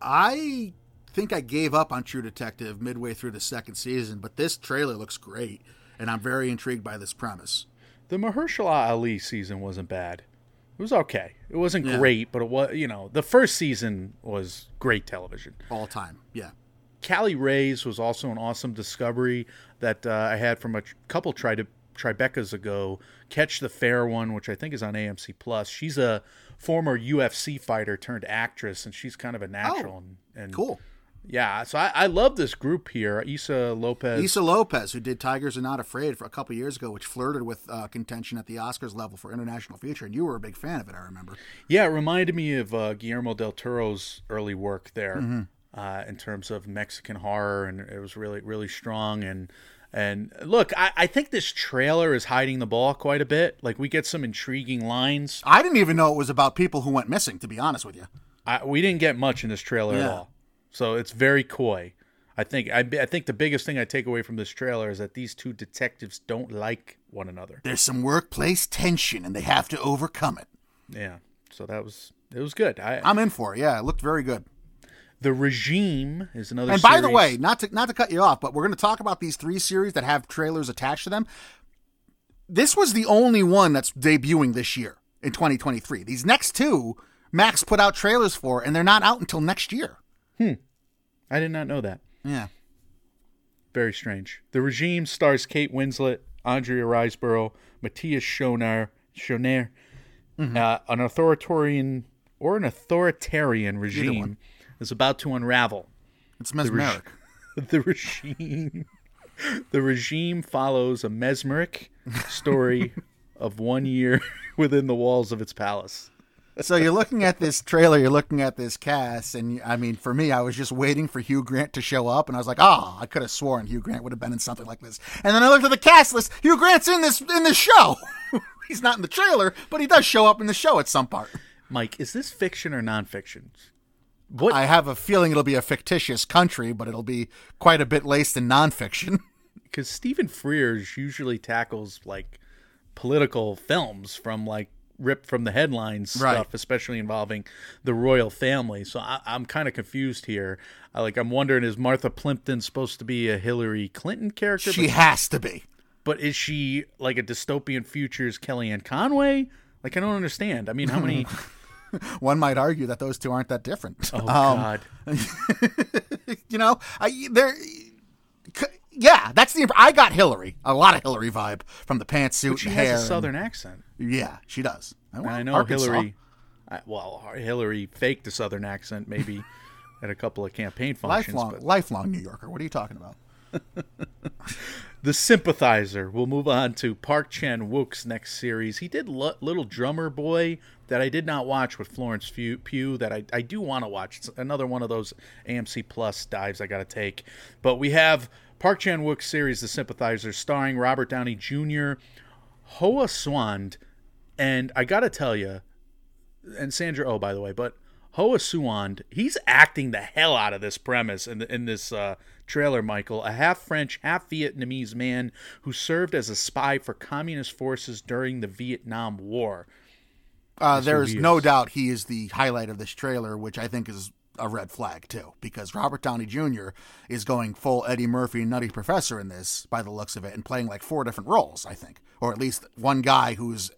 I think I gave up on True Detective midway through the second season, but this trailer looks great, and I'm very intrigued by this premise.
The Mahershala Ali season wasn't bad. It was okay. It wasn't
Yeah.
great, but it was you know the first season was great television.
All time. Yeah.
Kali Reis was also an awesome discovery that uh, I had from a couple tri- Tribecas ago. Catch the Fair one, which I think is on AMC Plus. She's a former UFC fighter turned actress, and she's kind of a natural. and, and
Cool.
Yeah, so I, I love this group here. Issa Lopez.
Issa Lopez, who did Tigers Are Not Afraid for a couple years ago, which flirted with uh, contention at the Oscars level for international feature, and you were a big fan of it, I remember.
Yeah, it reminded me of uh, Guillermo del Toro's early work there
Mm-hmm.
uh, in terms of Mexican horror, and it was really, really strong. And and look, I, I think this trailer is hiding the ball quite a bit. Like we get some intriguing lines.
I didn't even know it was about people who went missing, to be honest with you.
I, we didn't get much in this trailer at all, so it's very coy. I think I, I think the biggest thing I take away from this trailer is that these two detectives don't like one another.
There's some workplace tension, and they have to overcome it.
Yeah, so that was it was good. I,
I'm in for it. Yeah, it looked very good.
the regime is another.
And by the way, not to not to cut you off, but we're going to talk about these three series that have trailers attached to them. This was the only one that's debuting this year in 2023. These next two, Max put out trailers for, and they're not out until next year.
I did not know that.
Yeah.
Very strange. The regime stars Kate Winslet, Andrea Riseborough, Matthias Schoner, Schoner,
Mm-hmm.
uh, an authoritarian or an authoritarian regime is about to unravel.
It's mesmeric.
the regime, the regime follows a mesmeric story of one year within the walls of its palace.
So you're looking at this trailer, you're looking at this cast, and I mean, for me, I was just waiting for Hugh Grant to show up, and I was like, oh, I could have sworn Hugh Grant would have been in something like this. And then I looked at the cast list. Hugh Grant's in this in this show. He's not in the trailer, but he does show up in the show at some part.
Mike, is this fiction or nonfiction? What
I have a feeling it'll be a fictitious country, but it'll be quite a bit laced in nonfiction.
because Stephen Frears usually tackles like political films from like ripped from the headlines
Right.
stuff, especially involving the royal family. So I, I'm kind of confused here. I, like I'm wondering, is Martha Plimpton supposed to be a Hillary Clinton character?
She has to be.
but, but is she like a dystopian futures Kellyanne Conway? Like I don't understand. I mean, how many?
One might argue that those two aren't that different.
Oh
Um,
God!
you know, I there. Yeah, that's the. imp- I got Hillary, a lot of Hillary vibe from the pantsuit
But she
and
has a
and-
southern accent.
yeah, she does.
And I know
Arkansas.
Hillary. I, well, Hillary faked a southern accent maybe at a couple of campaign functions.
lifelong,
but
lifelong New Yorker. What are you talking about?
The Sympathizer. We'll move on to Park Chan Wook's next series. He did L- Little Drummer Boy that I did not watch with Florence Pugh that I, I do want to watch. It's another one of those AMC Plus dives I got to take. But we have Park Chan Wook's series, The Sympathizer, starring Robert Downey Jr., Hoa Xuande, and I got to tell you, and Sandra Oh, by the way, but Hoa Xuande, he's acting the hell out of this premise in, in this uh, trailer, Michael. A half French, half Vietnamese man who served as a spy for communist forces during the Vietnam War.
Uh, there's no doubt he is the highlight of this trailer, which I think is a red flag too, because Robert Downey Jr. is going full Eddie Murphy Nutty Professor in this, by the looks of it, and playing like four different roles. I think, or at least one guy who's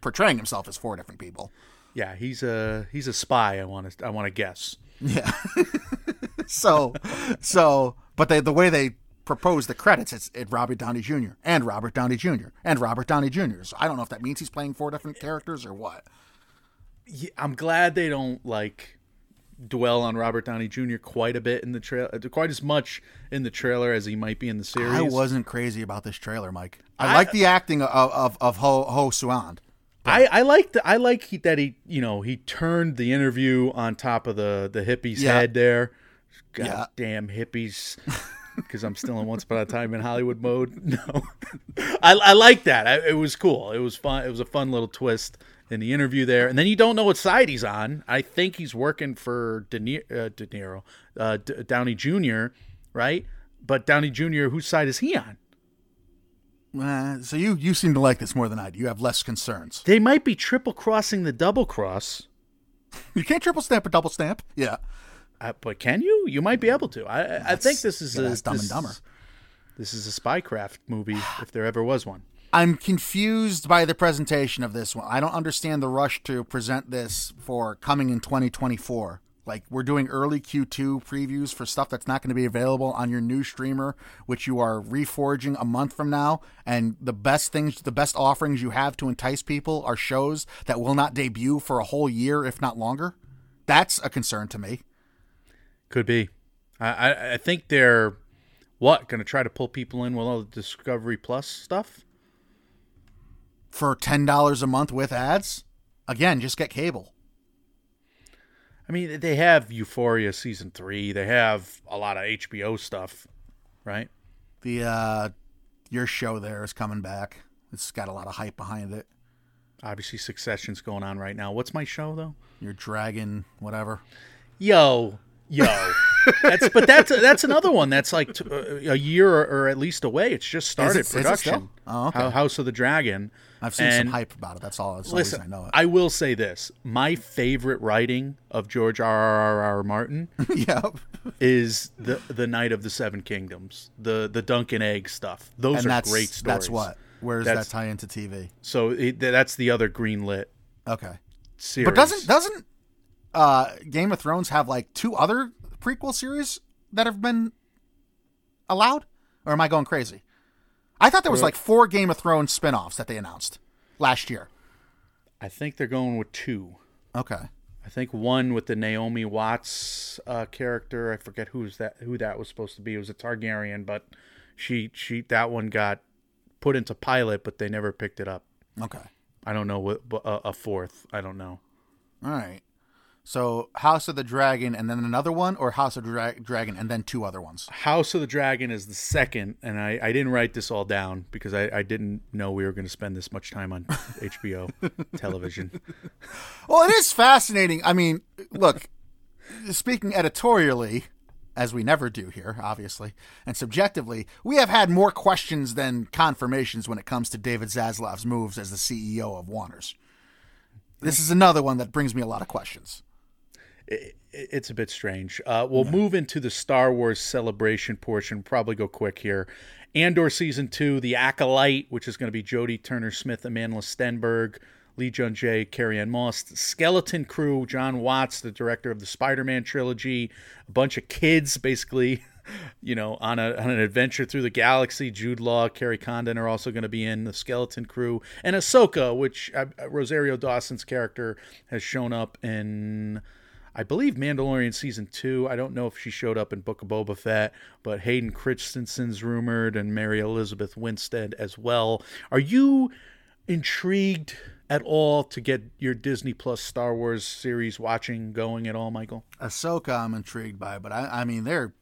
portraying himself as four different people.
Yeah, he's a he's a spy. I want to I want to guess.
Yeah. so, so, but they, the way they propose the credits, it's it Robert Downey Jr. and Robert Downey Jr. and Robert Downey Jr. So I don't know if that means he's playing four different characters or what.
Yeah, I'm glad they don't like dwell on Robert Downey Jr. quite a bit in the trailer, uh, quite as much in the trailer as he might be in the series.
I wasn't crazy about this trailer, Mike. I,
I-
like the acting of of of Ho Ho Xuande.
I, I like the, I like he, that he you know he turned the interview on top of the the hippie's
Yeah.
head there. God
Yeah.
damn hippies. Because I'm still in Once Upon a Time in Hollywood mode. No, I, I like that. I, it was cool. It was fun. It was a fun little twist in the interview there. And then you don't know what side he's on. I think he's working for De, Ni- uh, De Niro, uh, D- Downey Jr. Right? But Downey Jr. Whose side is he on?
Uh, so you you seem to like this more than I do. You have less concerns.
They might be triple crossing the double cross.
You can't triple stamp a double stamp. Yeah.
Uh, but can you? You might be able to. I, I- I think this is
yeah,
a
Dumb and Dumber.
This is a spycraft movie, if there ever was one.
I'm confused by the presentation of this one. I don't understand the rush to present this for coming in 2024. Like we're doing early Q2 previews for stuff that's not going to be available on your new streamer, which you are reforging a month from now. And the best things, the best offerings you have to entice people are shows that will not debut for a whole year, if not longer. That's a concern to me.
Could be. I, I, think they're what going to try to pull people in with all the Discovery Plus stuff.
For ten dollars a month with ads, again, just get cable.
I mean, they have Euphoria season three. They have a lot of HBO stuff, right?
The uh, your show there is coming back. It's got a lot of hype behind it.
Obviously, Succession's going on right now. What's my show though?
Your dragon, whatever.
Yo, yo. that's but that's that's another one that's like t- uh, a year or, or at least away. It's just started
it
production.
Oh, okay.
House of the Dragon.
I've seen
And
some hype about it. That's all. That's
Listen,
I know it.
I will say this: my favorite writing of George R. R. R. R. Martin
yep.
is the the Knight of the Seven Kingdoms, the the Dunk and Egg stuff. Those
And
are great stories.
that's what. Where does that tie into TV?
So it, that's the other green lit
Okay.
series.
But doesn't doesn't uh, Game of Thrones have like two other prequel series that have been allowed? Or am I going crazy? I thought there was like four Game of Thrones spin-offs that they announced last year.
I think they're going with two.
Okay.
I think one with the Naomi Watts uh, character. I forget who's that. Who that was supposed to be. It was a Targaryen, but she she that one got put into pilot, but they never picked it up.
Okay.
I don't know what a, a fourth. I don't know.
All right. So House of the Dragon and then another one, or House of Dra- Dragon and then two other ones.
House of the Dragon is the second, and I, I didn't write this all down because I, I didn't know we were going to spend this much time on HBO television.
Well, it is fascinating. I mean, look, speaking editorially, as we never do here, obviously, and subjectively, we have had more questions than confirmations when it comes to David Zaslav's moves as the CEO of Warner's. This is another one that brings me a lot of questions.
It- it's a bit strange. Uh, we'll move into the Star Wars celebration portion. Probably go quick here. Andor season two, The Acolyte, which is going to be Jodie Turner Smith, Amandla Stenberg, Lee Jung-jae, Carrie Ann Moss, Skeleton Crew, Jon Watts, the director of the Spider-Man trilogy, a bunch of kids basically, you know, on a on an adventure through the galaxy. Jude Law, Kerry Condon are also going to be in the Skeleton Crew, and Ahsoka, which uh, Rosario Dawson's character has shown up in. I believe Mandalorian season two. I don't know if she showed up in Book of Boba Fett, but Hayden Christensen's rumored and Mary Elizabeth Winstead as well. Are you intrigued at all to get your Disney Plus Star Wars series watching going at all, Michael?
Ahsoka, I'm intrigued by, but I, I mean, they're.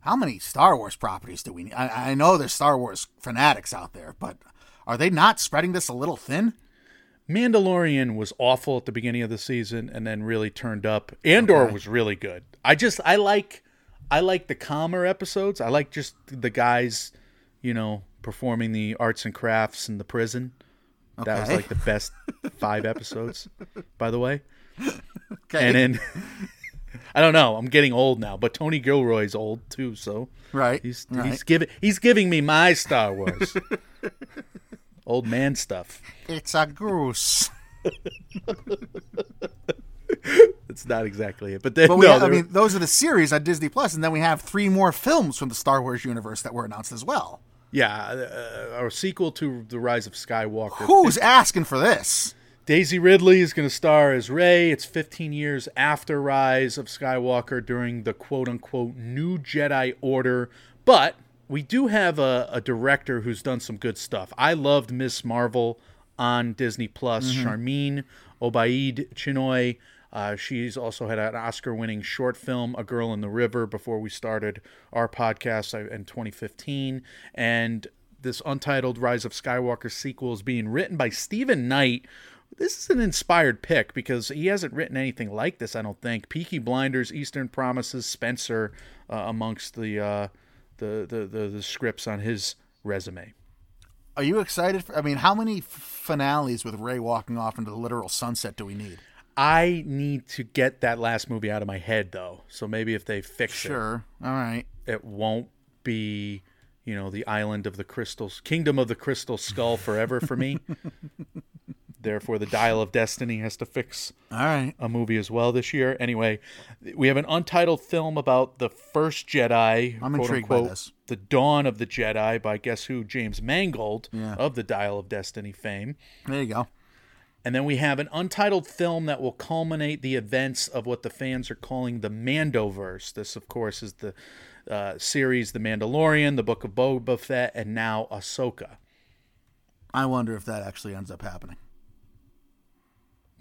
How many Star Wars properties do we need? I, I know there's Star Wars fanatics out there, but are they not spreading this a little thin?
Mandalorian was awful at the beginning of the season and then really turned up. Andor was really good. I just I like I like the calmer episodes. I like just the guys, you know, performing the arts and crafts in the prison. That was like the best five episodes, by the way.
Okay.
And then I don't know. I'm getting old now, but Tony Gilroy's old too, so
right.
he's
right.
he's giving he's giving me my Star Wars. old man stuff.
It's a goose.
It's not exactly it, but then
But we
no,
I mean, those are the series on Disney Plus, and then we have three more films from the Star Wars universe that were announced as well.
yeah, uh, a sequel to the Rise of Skywalker.
Who's asking for this?
Daisy Ridley is going to star as Rey. It's 15 years after Rise of Skywalker during the quote unquote New Jedi Order. But we do have a, a director who's done some good stuff. I loved Miss Marvel on Disney Plus. Sharmeen Obaid Chinoy. Uh, she's also had an Oscar winning short film, A Girl in the River, before we started our podcast uh, in 2015. And this untitled Rise of Skywalker sequel is being written by Steven Knight. This is an inspired pick because he hasn't written anything like this, I don't think. Peaky Blinders, Eastern Promises, Spencer, uh, amongst the, uh, the, the the the scripts on his resume.
Are you excited? For, I mean, how many f- finales with Rey walking off into the literal sunset do we need?
I need to get that last movie out of my head, though. So maybe if they fix it
Sure. All right.
it, it won't be, you know, the island of the crystals, kingdom of the crystal skull forever for me. Therefore, the Dial of Destiny has to fix
All right.
a movie as well this year. Anyway, we have an untitled film about the first Jedi,
I'm
quote
intrigued by this.
the dawn of the Jedi by guess who? James Mangold
Yeah.
of the Dial of Destiny fame.
There you go.
And then we have an untitled film that will culminate the events of what the fans are calling the Mandoverse. This, of course, is the uh, series The Mandalorian, The Book of Boba Fett, and now Ahsoka.
I wonder if that actually ends up happening.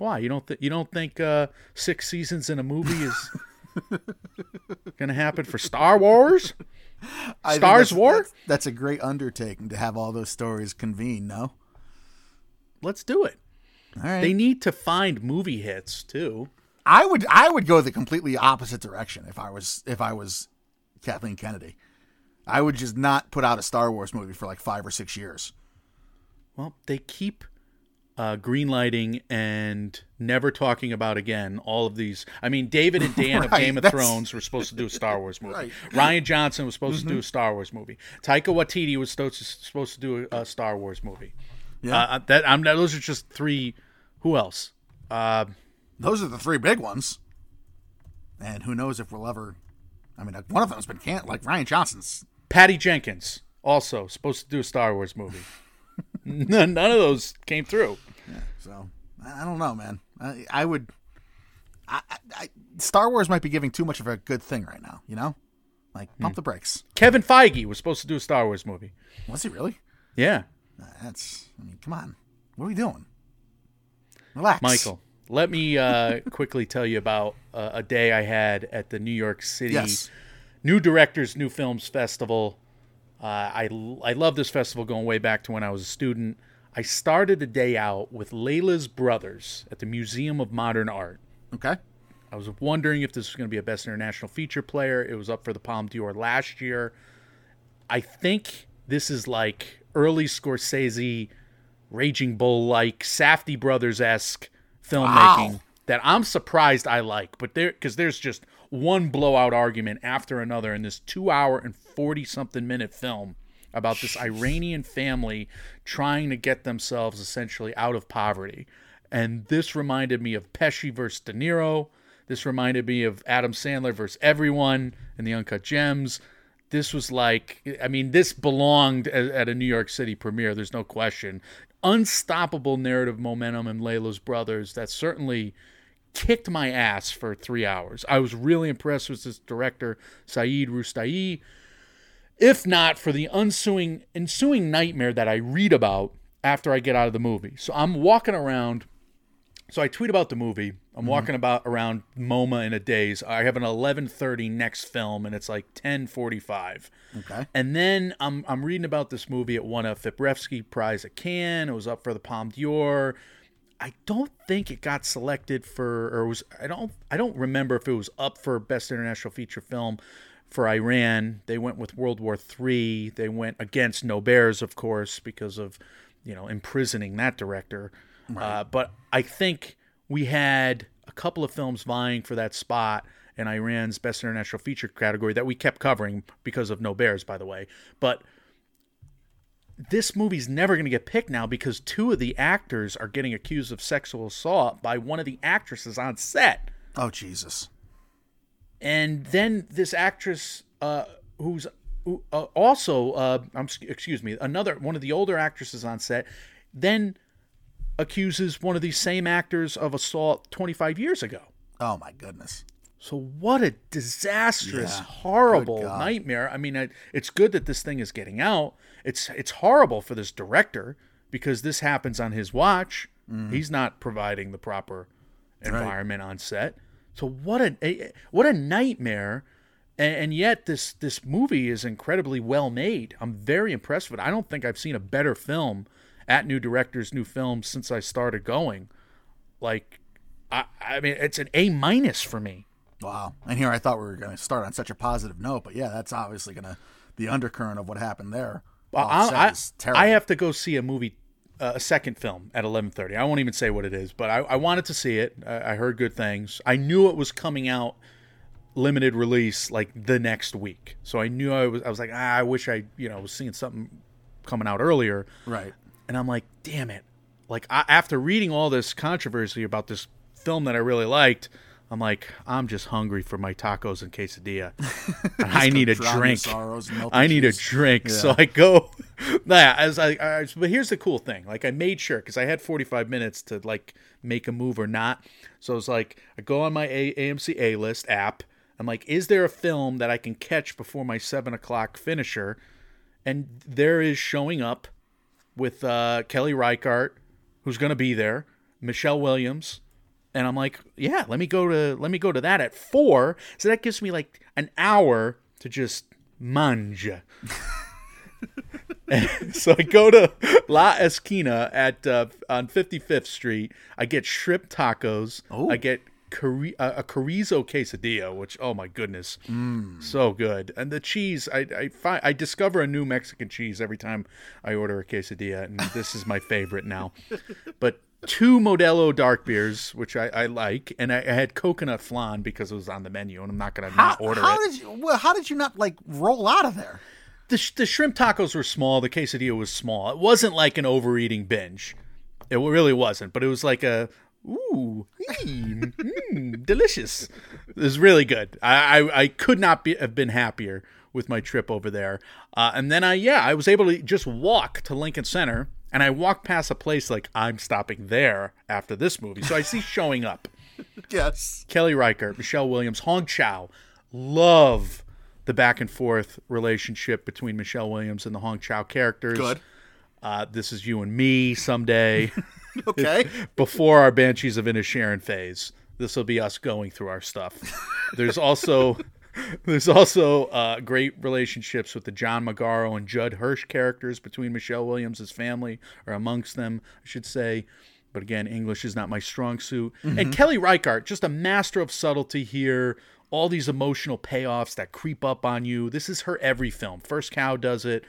Why you don't th- you don't think uh, six seasons in a movie is going to happen for Star Wars?
I
Stars
that's-
War?
That's, that's a great undertaking to have all those stories convene. No.
Let's do it.
All right.
They need to find movie hits too.
I would I would go the completely opposite direction if I was if I was Kathleen Kennedy. I would just not put out a Star Wars movie for like five or six years.
Well, they keep uh, greenlighting and never talking about again all of these. I mean, David and Dan of Game of
that's-
Thrones were supposed to do a Star Wars movie.
Right. Mm-hmm.
Rian Johnson was supposed to do a Star Wars movie. Taika Waititi was supposed to, do a, Star Wars movie.
Yeah.
Uh, that I'm those are just three. Who else? Uh,
Those are the three big ones. And who knows if we'll ever. I mean, one of them's been can't like Rian Johnson's.
Patty Jenkins also supposed to do a Star Wars movie. none of those came through.
So I don't know, man. I, I would. I, I, Star Wars might be giving too much of a good thing right now. You know, like
Hmm.
pump the brakes.
Kevin Feige was supposed to do a Star Wars movie.
Was he really?
Yeah,
That's. I mean, come on. What are we doing? Relax,
Michael. Let me uh, quickly tell you about uh, a day I had at the New York City
Yes.
New Directors, New Films Festival. Uh, I, I love this festival going way back to when I was a student. I started the day out with Leila's Brothers at the Museum of Modern Art.
Okay.
I was wondering if this was going to be a Best International Feature Player. It was up for the Palme d'Or last year. I think this is like early Scorsese, Raging Bull like, Safdie Brothers esque filmmaking
Wow.
that I'm surprised I like. But there, because there's just one blowout argument after another in this two hour and 40 something minute film about this Iranian family trying to get themselves essentially out of poverty. And this reminded me of Pesci versus De Niro. This reminded me of Adam Sandler versus everyone in the Uncut Gems. This was like, I mean, this belonged at, a New York City premiere. There's no question. Unstoppable narrative momentum in Leila's Brothers that certainly kicked my ass for three hours. I was really impressed with this director, Saeed Roustaee. If not for the ensuing ensuing nightmare that I read about after I get out of the movie. So I'm walking around. So I tweet about the movie. I'm mm-hmm. walking about around MoMA in a daze. I have an 11:30 next film, and it's like 10:45.
Okay.
And then I'm I'm reading about this movie. It won a FIPRESCI Prize at Cannes. It was up for the Palme d'Or. I don't think it got selected for or was I don't I don't remember if it was up for best international feature film for Iran. They went with World War III. They went against No Bears, of course, because of you know imprisoning that director. Uh, but I think we had a couple of films vying for that spot in Iran's best international feature category that we kept covering because of No Bears, by the way. But this movie's never going to get picked now because two of the actors are getting accused of sexual assault by one of the actresses on set.
Oh Jesus.
And then this actress, uh, who's who, uh, also, uh, I'm, excuse me, another one of the older actresses on set, then accuses one of these same actors of assault 25 years ago.
Oh my goodness.
So what a disastrous,
Yeah.
horrible nightmare. I mean, it, it's good that this thing is getting out. It's it's horrible for this director because this happens on his watch.
Mm-hmm.
He's not providing the proper environment on set. So what a, what a nightmare. And, and yet this this movie is incredibly well made. I'm very impressed with it. I don't think I've seen a better film at New Directors New Films since I started going. Like I, I mean, it's an A minus for me.
Wow. And here I thought we were going to start on such a positive note, but yeah, that's obviously going to the undercurrent of what happened there.
Well,
offset
I. I have to go see a movie, a second film at eleven thirty. I won't even say what it is, but I, I wanted to see it. I, I heard good things. I knew it was coming out limited release like the next week, so I knew I was. I was like, ah, I wish I you know was seeing something coming out earlier.
right.
And I'm like, damn it! Like I, after reading all this controversy about this film that I really liked. I'm like, I'm just hungry for my tacos and quesadilla. I need a drink.
sorrows
I need a drink. So I go, yeah. As I, I, but here's the cool thing. Like I made sure because I had 45 minutes to like make a move or not. So it's like I go on my a- AMC A list app. I'm like, is there a film that I can catch before my seven o'clock finisher? And there is showing up with uh, Kelly Reichardt, who's going to be there, Michelle Williams, and I'm like, yeah, let me go to let me go to that at four. So that gives me like an hour to just mange. And so I go to La Esquina at uh, on 55th Street. I get shrimp tacos. I get chori- uh, a chorizo quesadilla, which oh my goodness, so good. And the cheese, I I, find, I discover a new Mexican cheese every time I order a quesadilla, and this is my favorite now. But two Modelo dark beers, which I, I like, and I, I had coconut flan because it was on the menu, and I'm not gonna
How,
not order
how
it.
did you? Well, how did you not like roll out of there?
the, sh- the shrimp tacos were small. The quesadilla was small. It wasn't like an overeating binge. It really wasn't. But it was like a ooh, mm, mm, delicious. It was really good. I I, I could not be, have been happier with my trip over there. Uh, and then I yeah I was able to just walk to Lincoln Center, and I walk past a place like I'm stopping there after this movie. So I see showing up.
Yes.
Kelly Reichardt, Michelle Williams, Hong Chau. Love the back and forth relationship between Michelle Williams and the Hong Chau characters.
Good.
Uh, this is you and me someday.
Okay.
Before our Banshees of inner Inisherin phase, this will be us going through our stuff. There's also there's also uh, great relationships with the John Magaro and Judd Hirsch characters between Michelle Williams' family, or amongst them, I should say. But again, English is not my strong suit. And Kelly Reichardt, just a master of subtlety here. All these emotional payoffs that creep up on you. This is her every film. First Cow does it.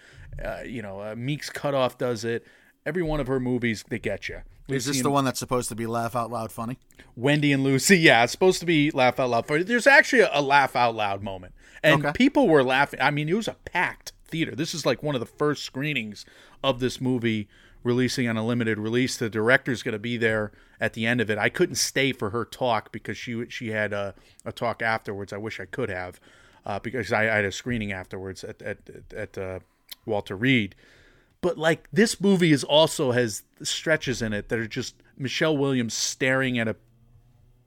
Uh, you know, uh, Meek's Cutoff does it. Every one of her movies, they get you.
Is this the one that's supposed to be laugh out loud funny?
Wendy and Lucy. Yeah, it's supposed to be laugh out loud. funny. there's actually a, a laugh out loud moment, and
Okay.
people were laughing. I mean, it was a packed theater. This is like one of the first screenings of this movie releasing on a limited release. The director's going to be there at the end of it. I couldn't stay for her talk because she she had a, a talk afterwards. I wish I could have, uh, because I, I had a screening afterwards at at at uh, Walter Reade but like this movie is also has stretches in it that are just Michelle Williams staring at a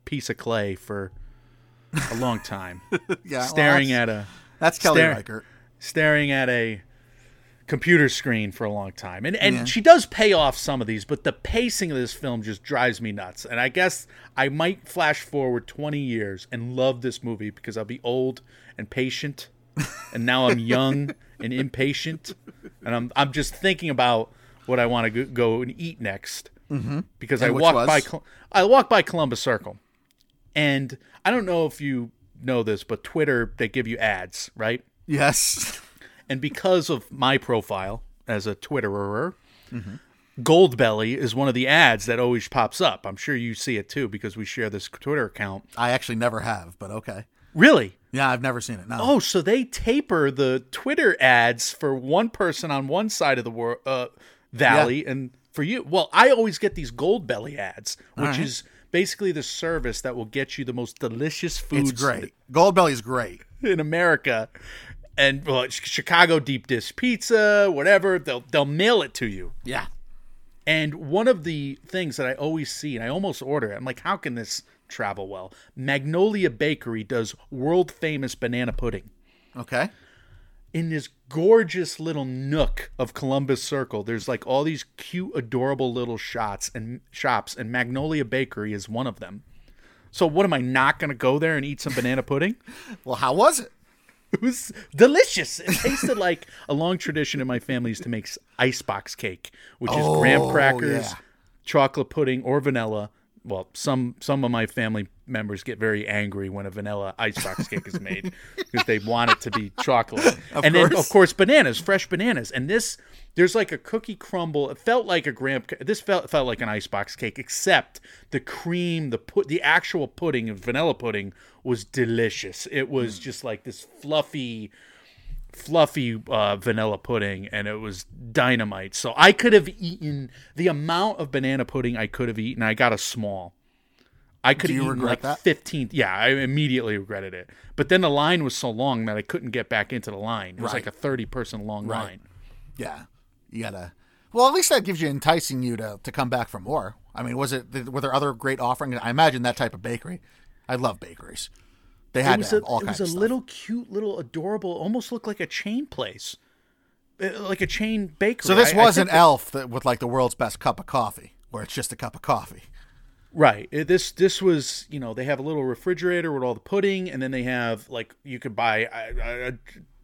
piece of clay for a long time,
Yeah.
staring
that's,
at a
that's Kelly
stare-
Reichardt.
staring at a computer screen for a long time. And and
Yeah.
she does pay off some of these, but the pacing of this film just drives me nuts. And I guess I might flash forward 20 years and love this movie because I'll be old and patient. And now I'm young and impatient. And I'm I'm just thinking about what I want to go, and eat next mm-hmm. because I
And which
walked
was?
by Col- I walked by Columbus Circle, and I don't know if you know this, but Twitter they give you ads, right?
Yes.
And because of my profile as a Twitterer, Goldbelly is one of the ads that always pops up. I'm sure you see it too because we share this Twitter account.
I actually never have, but okay.
Really?
Yeah, I've never seen it. No.
Oh, so they taper the Twitter ads for one person on one side of the wor- uh, valley, and for you, well, I always get these Goldbelly ads, which
right.
is basically the service that will get you the most delicious foods
it's great. Goldbelly's great.
in America. And well, Chicago deep dish pizza, whatever, they'll they'll mail it to you.
Yeah.
And one of the things that I always see, and I almost order it, I'm like, how can this travel well? Magnolia Bakery does world famous banana pudding
Okay.
in this gorgeous little nook of Columbus Circle. There's like all these cute, adorable little shots and shops, and Magnolia Bakery is one of them. So what am I not going to go there and eat some banana pudding?
Well, how was it?
It was delicious. It tasted like a long tradition in my family is to make icebox cake, which is graham
Oh,
crackers,
yeah.
chocolate pudding, or vanilla. Well, some some of my family members get very angry when a vanilla icebox cake is made because they want it to be chocolate. and then
course.
of course bananas, fresh bananas. And this there's like a cookie crumble. It felt like a graham. This felt felt like an icebox cake, except the cream, the put, the actual pudding, vanilla pudding, was delicious. It was mm. just like this fluffy fluffy uh, vanilla pudding and it was dynamite. So I could have eaten the amount of banana pudding I could have eaten. I got a small. I could have eaten like
that?
15. Yeah, I immediately regretted it. But then the line was so long that I couldn't get back into the line. It was
Right.
like a 30 person long
Right.
line.
Yeah. You gotta. Well, at least that gives you enticing you to to come back for more. I mean, was it? Were there other great offerings? I imagine that type of bakery. I love bakeries. They had
It was
to
a,
all
it was a little cute, little adorable, almost looked like a chain place. Like a chain bakery.
So this
I- I
was
think
an
that-
elf that, with like the world's best cup of coffee, where it's just a cup of coffee.
Right. It- This this was you know they have a little refrigerator with all the pudding, and then they have like you could buy uh, uh,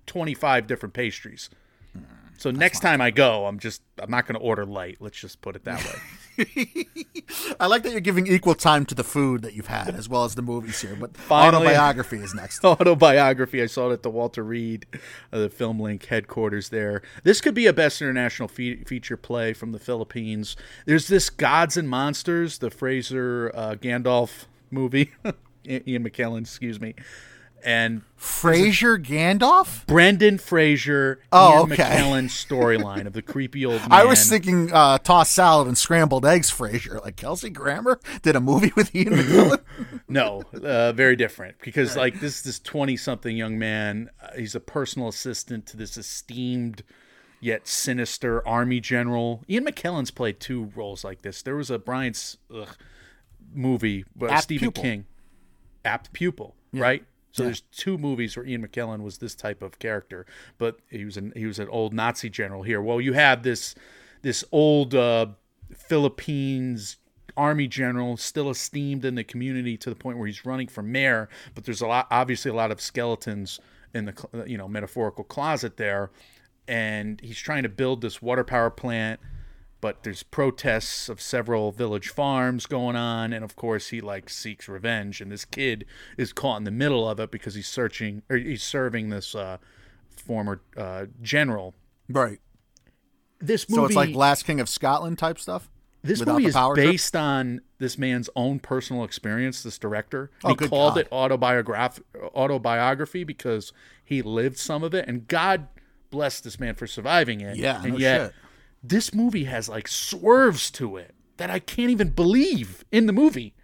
twenty five different pastries. So next time I go, I'm just I'm not going to order light. Let's just put it that way.
I like that you're giving equal time to the food that you've had as well as the movies here. But
Finally.
autobiography is next.
Autobiography. I saw it at the Walter Reade, uh, the Film Link headquarters there. This could be a best international fe- feature play from the Philippines. There's this Gods and Monsters, the Fraser uh, Gandalf movie. Ian McKellen, excuse me. And
Fraser Gandalf.
Brendan Fraser,
Oh,
Ian
okay.
McKellen storyline of the creepy old man.
I was thinking uh, tossed salad and scrambled eggs. Frasier, like Kelsey Grammer, did a movie with Ian McKellen.
no, uh, very different because like this this twenty something young man, uh, he's a personal assistant to this esteemed yet sinister army general. Ian McKellen's played two roles like this. There was a Brian's ugh, movie, but
Apt
Stephen
Pupil.
King, apt pupil, right? So there's two movies where Ian McKellen was this type of character, but he was an he was an old Nazi general here. Well, you have this this old uh, Philippines army general still esteemed in the community to the point where he's running for mayor, but there's a lot obviously a lot of skeletons in the you know metaphorical closet there, and he's trying to build this water power plant but there's protests of several village farms going on and of course he like seeks revenge and this kid is caught in the middle of it because he's searching or he's serving this uh, former uh, general
right.
this movie
So it's like Last King of Scotland type stuff.
this movie is
power trip?
based on this man's own personal experience this director
Oh,
he called
God.
it autobiograph- autobiography because he lived some of it and god bless this man for surviving it
Yeah,
and
no
yet
shit.
This movie has like swerves to it that I can't even believe in the movie.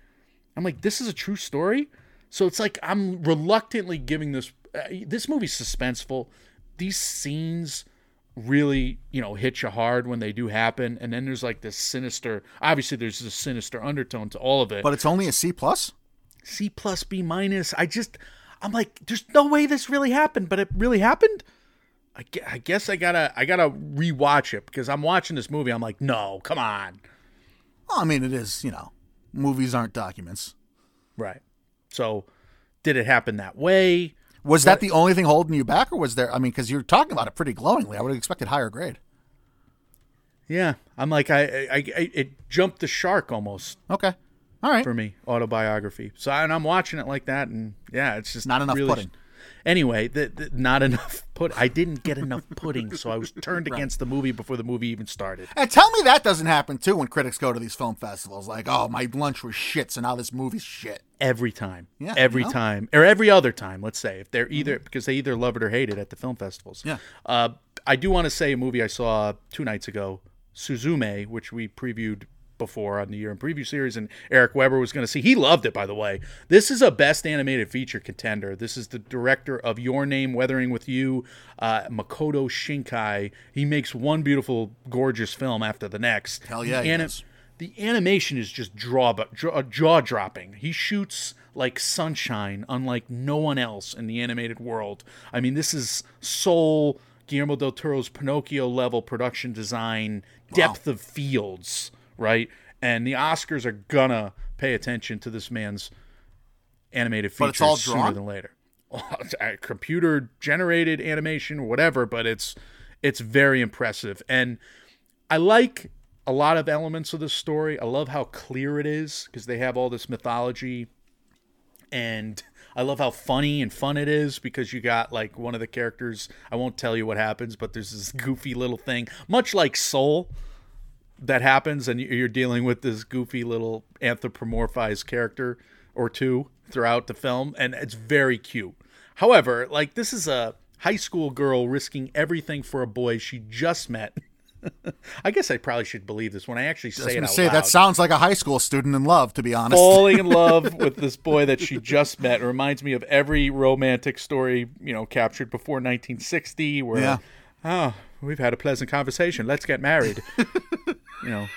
I'm like, this is a true story. So it's like I'm reluctantly giving this. Uh, this movie's suspenseful. These scenes really, you know, hit you hard when they do happen, and then there's like this sinister. Obviously, there's this sinister undertone to all of it.
But it's only a C plus.
C plus B minus. I just, I'm like, there's no way this really happened, but it really happened. I guess I gotta, I gotta rewatch it because I'm watching this movie. I'm like, no, come on,
Well, I mean, it is. You know, movies aren't documents.
right? So, did it happen that way?
Was that the only thing holding you back, or was there? I mean, because you're talking about it pretty glowingly. I would have expected higher grade.
Yeah, I'm like I, I, I it jumped the shark almost
Okay. All right.
for me autobiography. So and I'm watching it like that, and yeah, it's just
Not enough
really,
pudding.
Anyway, the, the, not enough put. I didn't get enough pudding, so I was turned against the movie before the movie even started.
And tell me that doesn't happen too when critics go to these film festivals. Like, oh, my lunch was shit, so now this movie's shit.
Every time,
Yeah,
every
you know?
time, or every other time. Let's say if they're either because they either love it or hate it at the film festivals.
Yeah.
Uh, I do want to say a movie I saw two nights ago, Suzume, which we previewed before on the year in preview series, and Eric Weber was going to see. He loved it, by the way. This is a best animated feature contender. This is the director of Your Name, Weathering with You, uh, Makoto Shinkai. He makes one beautiful, gorgeous film after the next.
Hell yeah,
The
he
ani- the animation is just draw, draw jaw dropping. He shoots like sunshine, unlike no one else in the animated world. I mean, this is Soul, Guillermo del Toro's Pinocchio level production design, depth of fields, right? And the Oscars are gonna pay attention to this man's animated
But
features sooner than later. Computer generated animation or whatever, but it's it's very impressive. And I like a lot of elements of the story. I love how clear it is because they have all this mythology and I love how funny and fun it is because you got like one of the characters. I won't tell you what happens, but there's this goofy little thing, much like Soul, that happens, and you- you're dealing with this goofy little anthropomorphized character or two throughout the film, and it's very cute. However, like this is a high school girl risking everything for a boy she just met. I guess I probably should believe this when I actually
I was
say it out
say
loud
that sounds like a high school student in love, to be honest.
falling in love with this boy that she just met. It reminds me of every romantic story, you know, captured before 1960 where,
Yeah.
oh, we've had a pleasant conversation. Let's get married. you know,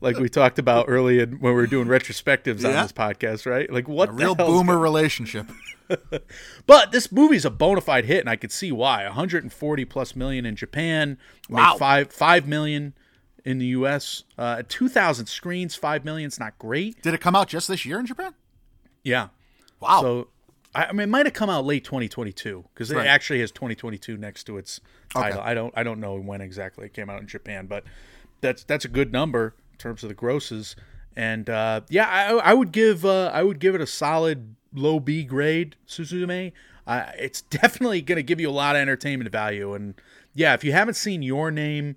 like we talked about earlier when we were doing retrospectives on this podcast, right? Like what
A real boomer relationship.
But this movie's a bona fide hit, and I could see why. 140 plus million in Japan,
Wow.
five five million in the U.S. Uh, 2,000 screens, five million. million's not great.
Did it come out just this year in Japan?
Yeah.
Wow.
So, I, I mean, it might have come out late 2022 because it
Right.
actually has 2022 next to its title.
Okay.
I don't, I don't know when exactly it came out in Japan, but that's that's a good number in terms of the grosses. And uh, yeah, I, I would give, uh, I would give it a solid low B grade. Suzume. Uh, it's definitely going to give you a lot of entertainment value. And yeah, if you haven't seen Your Name,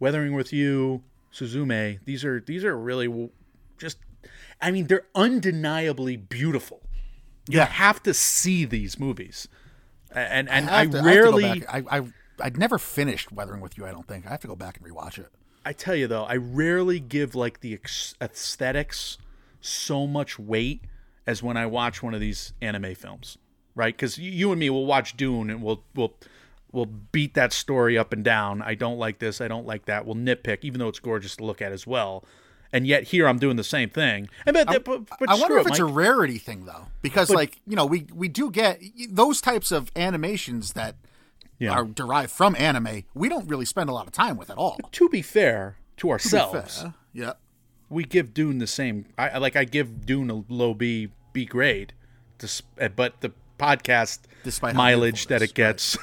Weathering with You, Suzume, these are these are really just. I mean, they're undeniably beautiful you
Yeah.
have to see these movies and and
I
I,
to-
rarely
I,
I,
have to go back. I, I I'd never finished Weathering with You. I don't think I have to go back and rewatch it.
Tell you though I rarely give like the ex- aesthetics so much weight as when I watch one of these anime films right? Because you and me will watch Dune and we'll we'll we'll beat that story up and down. I don't like this I don't like that. We'll nitpick even though it's gorgeous to look at as well. And yet here I'm doing the same thing. And but, but, but
I wonder if
it,
it's
Mike.
a rarity thing though, because like you know we we do get those types of animations that
Yeah.
are derived from anime. We don't really spend a lot of time with at all.
to be fair to
To
ourselves
fair. Yeah.
we give Dune the same. I like I give Dune a low B B grade, uh, but the podcast
Despite
mileage that
it
gets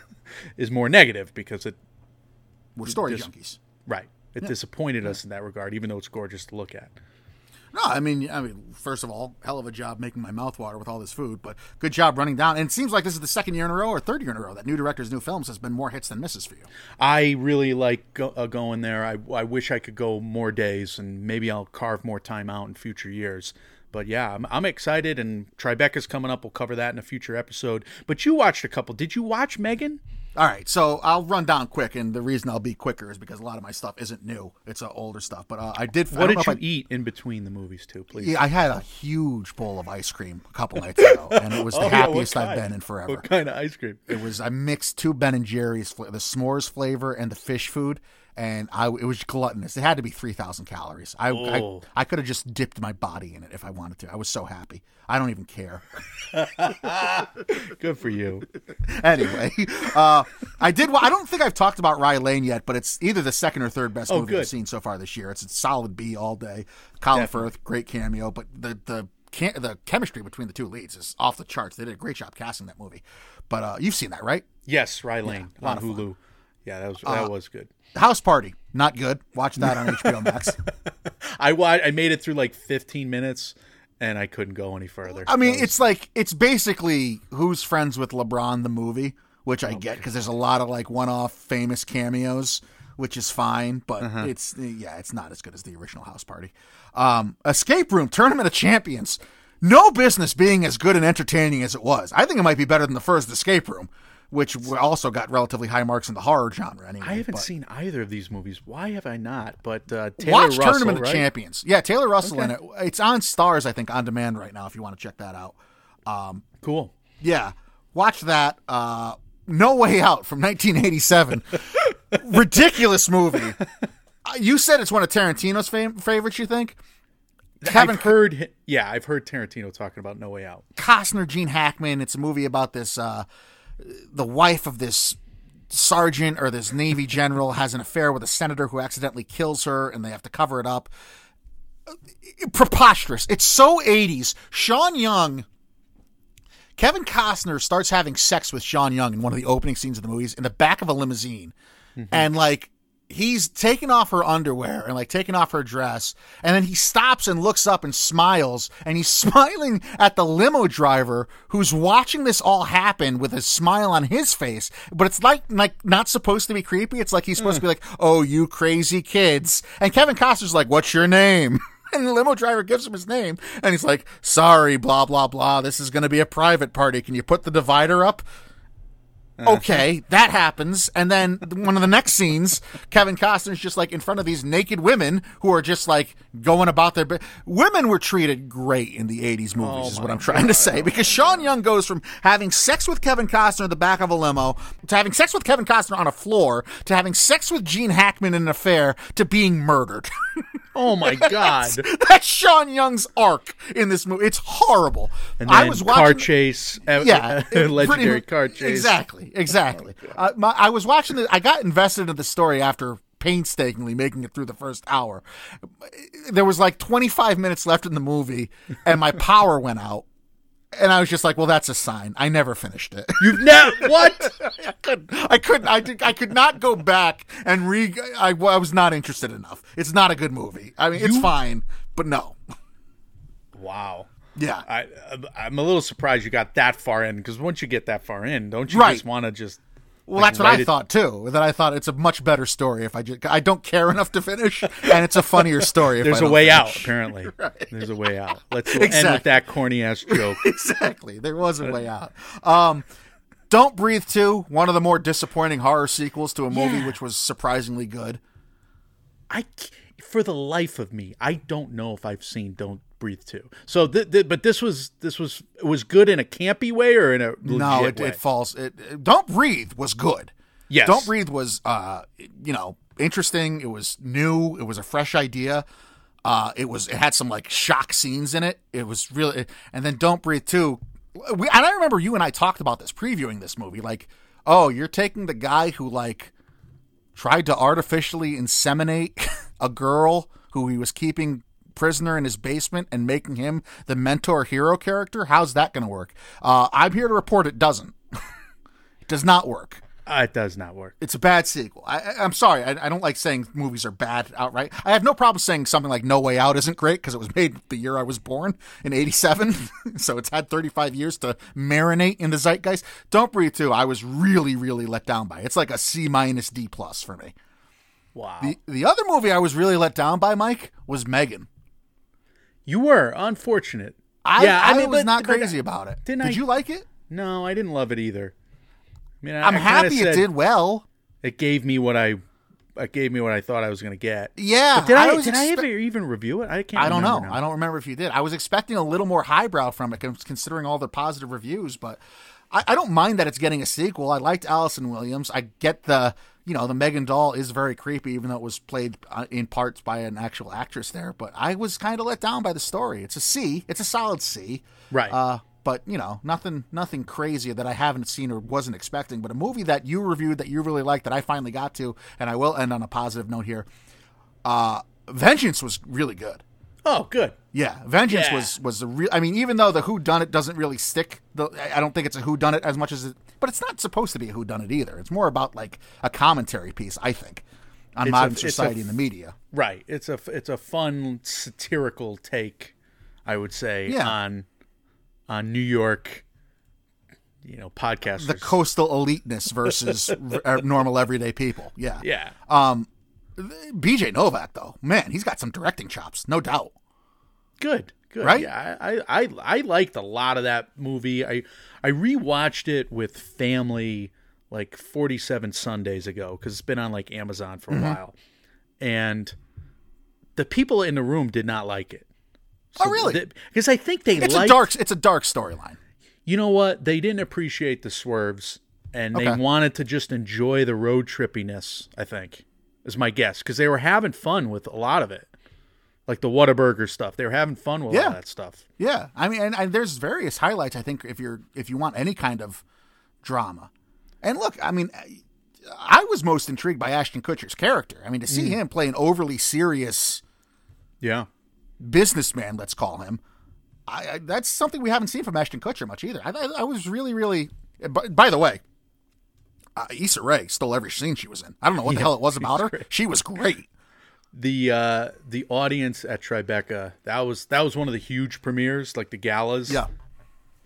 is more negative because it
We're story
Just-
junkies.
right it disappointed us in that regard, even though it's gorgeous to look at.
No, I mean, I mean, first of all, hell of a job making my mouth water with all this food, but good job running down. And it seems like this is the second year in a row or third year in a row that new directors, new films has been more hits than misses for you.
I really like go, uh, going there. I, I wish I could go more days, and maybe I'll carve more time out in future years. But yeah, I'm, I'm excited, and Tribeca's coming up. We'll cover that in a future episode. But you watched a couple. Did you watch Megan?
All right, so I'll run down quick, and the reason I'll be quicker is because a lot of my stuff isn't new; it's uh, older stuff. But uh, I did.
What
don't
did you
I-
eat in between the movies too, please?
Yeah, I had a huge bowl of ice cream a couple nights ago, and it was the
Oh, yeah,
happiest I've been in forever.
What kind of ice cream?
It was I mixed two Ben and Jerry's, the s'mores flavor and the fish food, and I it was gluttonous. It had to be three thousand calories. I
Oh.
I, I could have just dipped my body in it if I wanted to. I was so happy. I don't even care.
Good for you.
anyway, uh, I did. I don't think I've talked about Rye Lane yet, but it's either the second or third best
Oh,
movie
good.
I've seen so far this year. It's a solid B all day. Colin Firth, great cameo, but the the the chemistry between the two leads is off the charts. They did a great job casting that movie. But uh, you've seen that, right?
Yes, Rye Lane
lot
on
of fun.
Hulu. Yeah, that was that was good.
House Party, not good. Watch that on HBO Max.
I I made it through like 15 minutes, and I couldn't go any further.
I mean,
was-
it's like it's basically Who's Friends with LeBron the movie, which I get because there's a lot of like one-off famous cameos, which is fine, but
Uh-huh.
it's yeah, it's not as good as the original House Party. Um, Escape Room Tournament of Champions, no business being as good and entertaining as it was. I think it might be better than the first Escape Room, which also got relatively high marks in the horror genre. Anyway,
I haven't
but-
seen either of these movies. Why have I not? But uh, Taylor
Watch
Russell,
Tournament of? Champions. Yeah, Taylor Russell in it. It's on Starz, I think, on demand right now. If you want to check that out.
Cool.
Yeah, watch that. Uh, no Way Out from 1987. Ridiculous movie. Uh, you said it's one of Tarantino's fam- favorites. You think? Kevin
I've heard. Yeah, I've heard Tarantino talking about No Way Out.
Costner, Gene Hackman. It's a movie about this. Uh, the wife of this sergeant or this Navy general has an affair with a senator who accidentally kills her, and they have to cover it up. Preposterous. It's so 80s. Sean Young. Kevin Costner starts having sex with Sean Young in one of the opening scenes of the movies in the back of a limousine. Mm-hmm. And like he's taking off her underwear and like taking off her dress and then he stops and looks up and smiles and he's smiling at the limo driver who's watching this all happen with a smile on his face. But it's like like not supposed to be creepy. It's like he's supposed to be mm. like oh you crazy kids. And Kevin Costner's like what's your name? And the limo driver gives him his name and he's like sorry blah blah blah. This is going to be a private party. Can you put the divider up okay, that happens. And then one of the next scenes, Kevin Costner's just like in front of these naked women who are just like going about their. Women were treated great in the 80s movies, is what I'm trying to say. Because Sean Young goes from having sex with Kevin Costner in the back of a limo to having sex with Kevin Costner on a floor to having sex with Gene Hackman in an affair to being murdered.
Oh my god!
That's Sean Young's arc in this movie. It's horrible.
And
I was
car chase. uh,
yeah,
legendary
pretty-
car chase.
Exactly, exactly. uh, my, I was watching the. I got invested in the story after painstakingly making it through the first hour. There was like 25 minutes left in the movie, and my power went out. And I was just like, "Well, that's a sign." I never finished it.
You've never what?
I couldn't. I couldn't. I, did, I could not go back and re. I, I was not interested enough. It's not a good movie. I mean, it's fine, but no.
Wow.
Yeah.
I I'm a little surprised you got that far in because once you get that far in, don't you
Right.
just want to just
Well,
like,
that's what I
it-
thought too. That I thought it's a much better story if I just I don't care enough to finish, and it's a funnier story. If
There's a way
finish.
out. Apparently, there's a way out. Let's end
Exactly.
with that corny ass joke.
exactly. There was a way out. Um, don't breathe two. One of the more disappointing horror sequels to a movie,
Yeah.
which was surprisingly good.
I for the life of me, I don't know if I've seen Don't Breathe Two. So, th- th- but this was this was was good in a campy way or in a
no, it,
way?
it falls. It, it- don't breathe was good.
Yes.
Don't breathe was uh, you know interesting. It was new. It was a fresh idea. Uh, it was it had some like shock scenes in it. It was really and then Don't Breathe too. We, and I remember you and I talked about this previewing this movie. Like, oh, you're taking the guy who like tried to artificially inseminate a girl who he was keeping prisoner in his basement and making him the mentor hero character. How's that going to work? Uh, I'm here to report it doesn't. it does not work.
Uh, it does not work.
It's a bad sequel. I, I'm sorry. I, I don't like saying movies are bad outright. I have no problem saying something like No Way Out isn't great because it was made the year I was born in '87, so it's had 35 years to marinate in the zeitgeist. Don't Breathe too. I was really, really let down by. it. It's like a C minus D plus for me.
Wow.
The the other movie I was really let down by, Mike, was Megan.
You were unfortunate.
I,
Yeah,
I,
I mean,
was not crazy about it.
didn't
Did
I-
you like it?
No, I didn't love it either. I mean, I,
I'm
I kinda
happy it did well.
It gave me what I, it gave me what I thought I was going to get.
Yeah.
But did I, did I ever even review it? I can't.
I don't know.
now.
I don't remember if you did. I was expecting a little more highbrow from it, considering all the positive reviews. But I, I don't mind that it's getting a sequel. I liked Allison Williams. I get the, you know, the Megan doll is very creepy, even though it was played uh, in parts by an actual actress there. But I was kind of let down by the story. It's a C. It's a solid C.
Right.
Uh, but you know, nothing, nothing crazy that I haven't seen or wasn't expecting. But a movie that you reviewed that you really liked that I finally got to, and I will end on a positive note here. Uh, Vengeance was really good.
Oh, good.
Yeah, Vengeance
Yeah.
was was a real. I mean, even though the Who Done It doesn't really stick, the, I- don't think it's a Who Done It as much as it. But it's not supposed to be a Who Done It either. It's more about like a commentary piece, I think, on
It's
modern
a
society
f-
and the media.
Right. It's a it's a fun satirical take, I would say,
Yeah.
on on New York. You know, podcasters.
The coastal eliteness versus r- uh, normal everyday people. Yeah.
yeah.
Um, BJ Novak though, man, he's got some directing chops, no doubt.
good good
Right?
yeah I, I i liked a lot of that movie i i rewatched it with family like 47 sundays ago because it's been on like amazon for a
Mm-hmm.
while and the people in the room did not like it
oh, really?
because i think they
it's
liked
a dark. It's a dark storyline.
you know what they didn't appreciate the swerves and they wanted to just enjoy the road trippiness i think is my guess because they were having fun with a lot of it like the Whataburger stuff they were having fun with
Yeah.
all that stuff
Yeah, I mean, and, and there's various highlights. I think if you're if you want any kind of drama, and look, I mean, I was most intrigued by Ashton Kutcher's character. I mean, to
Mm.
see him play an overly serious
yeah
businessman, let's call him, I, I, that's something we haven't seen from Ashton Kutcher much either. I, I, I was really, really. By, by the way, uh, Issa Rae stole every scene she was in. I don't know what the hell it was about her. She was great.
the uh the audience at Tribeca that was that was one of the huge premieres like the galas
Yeah.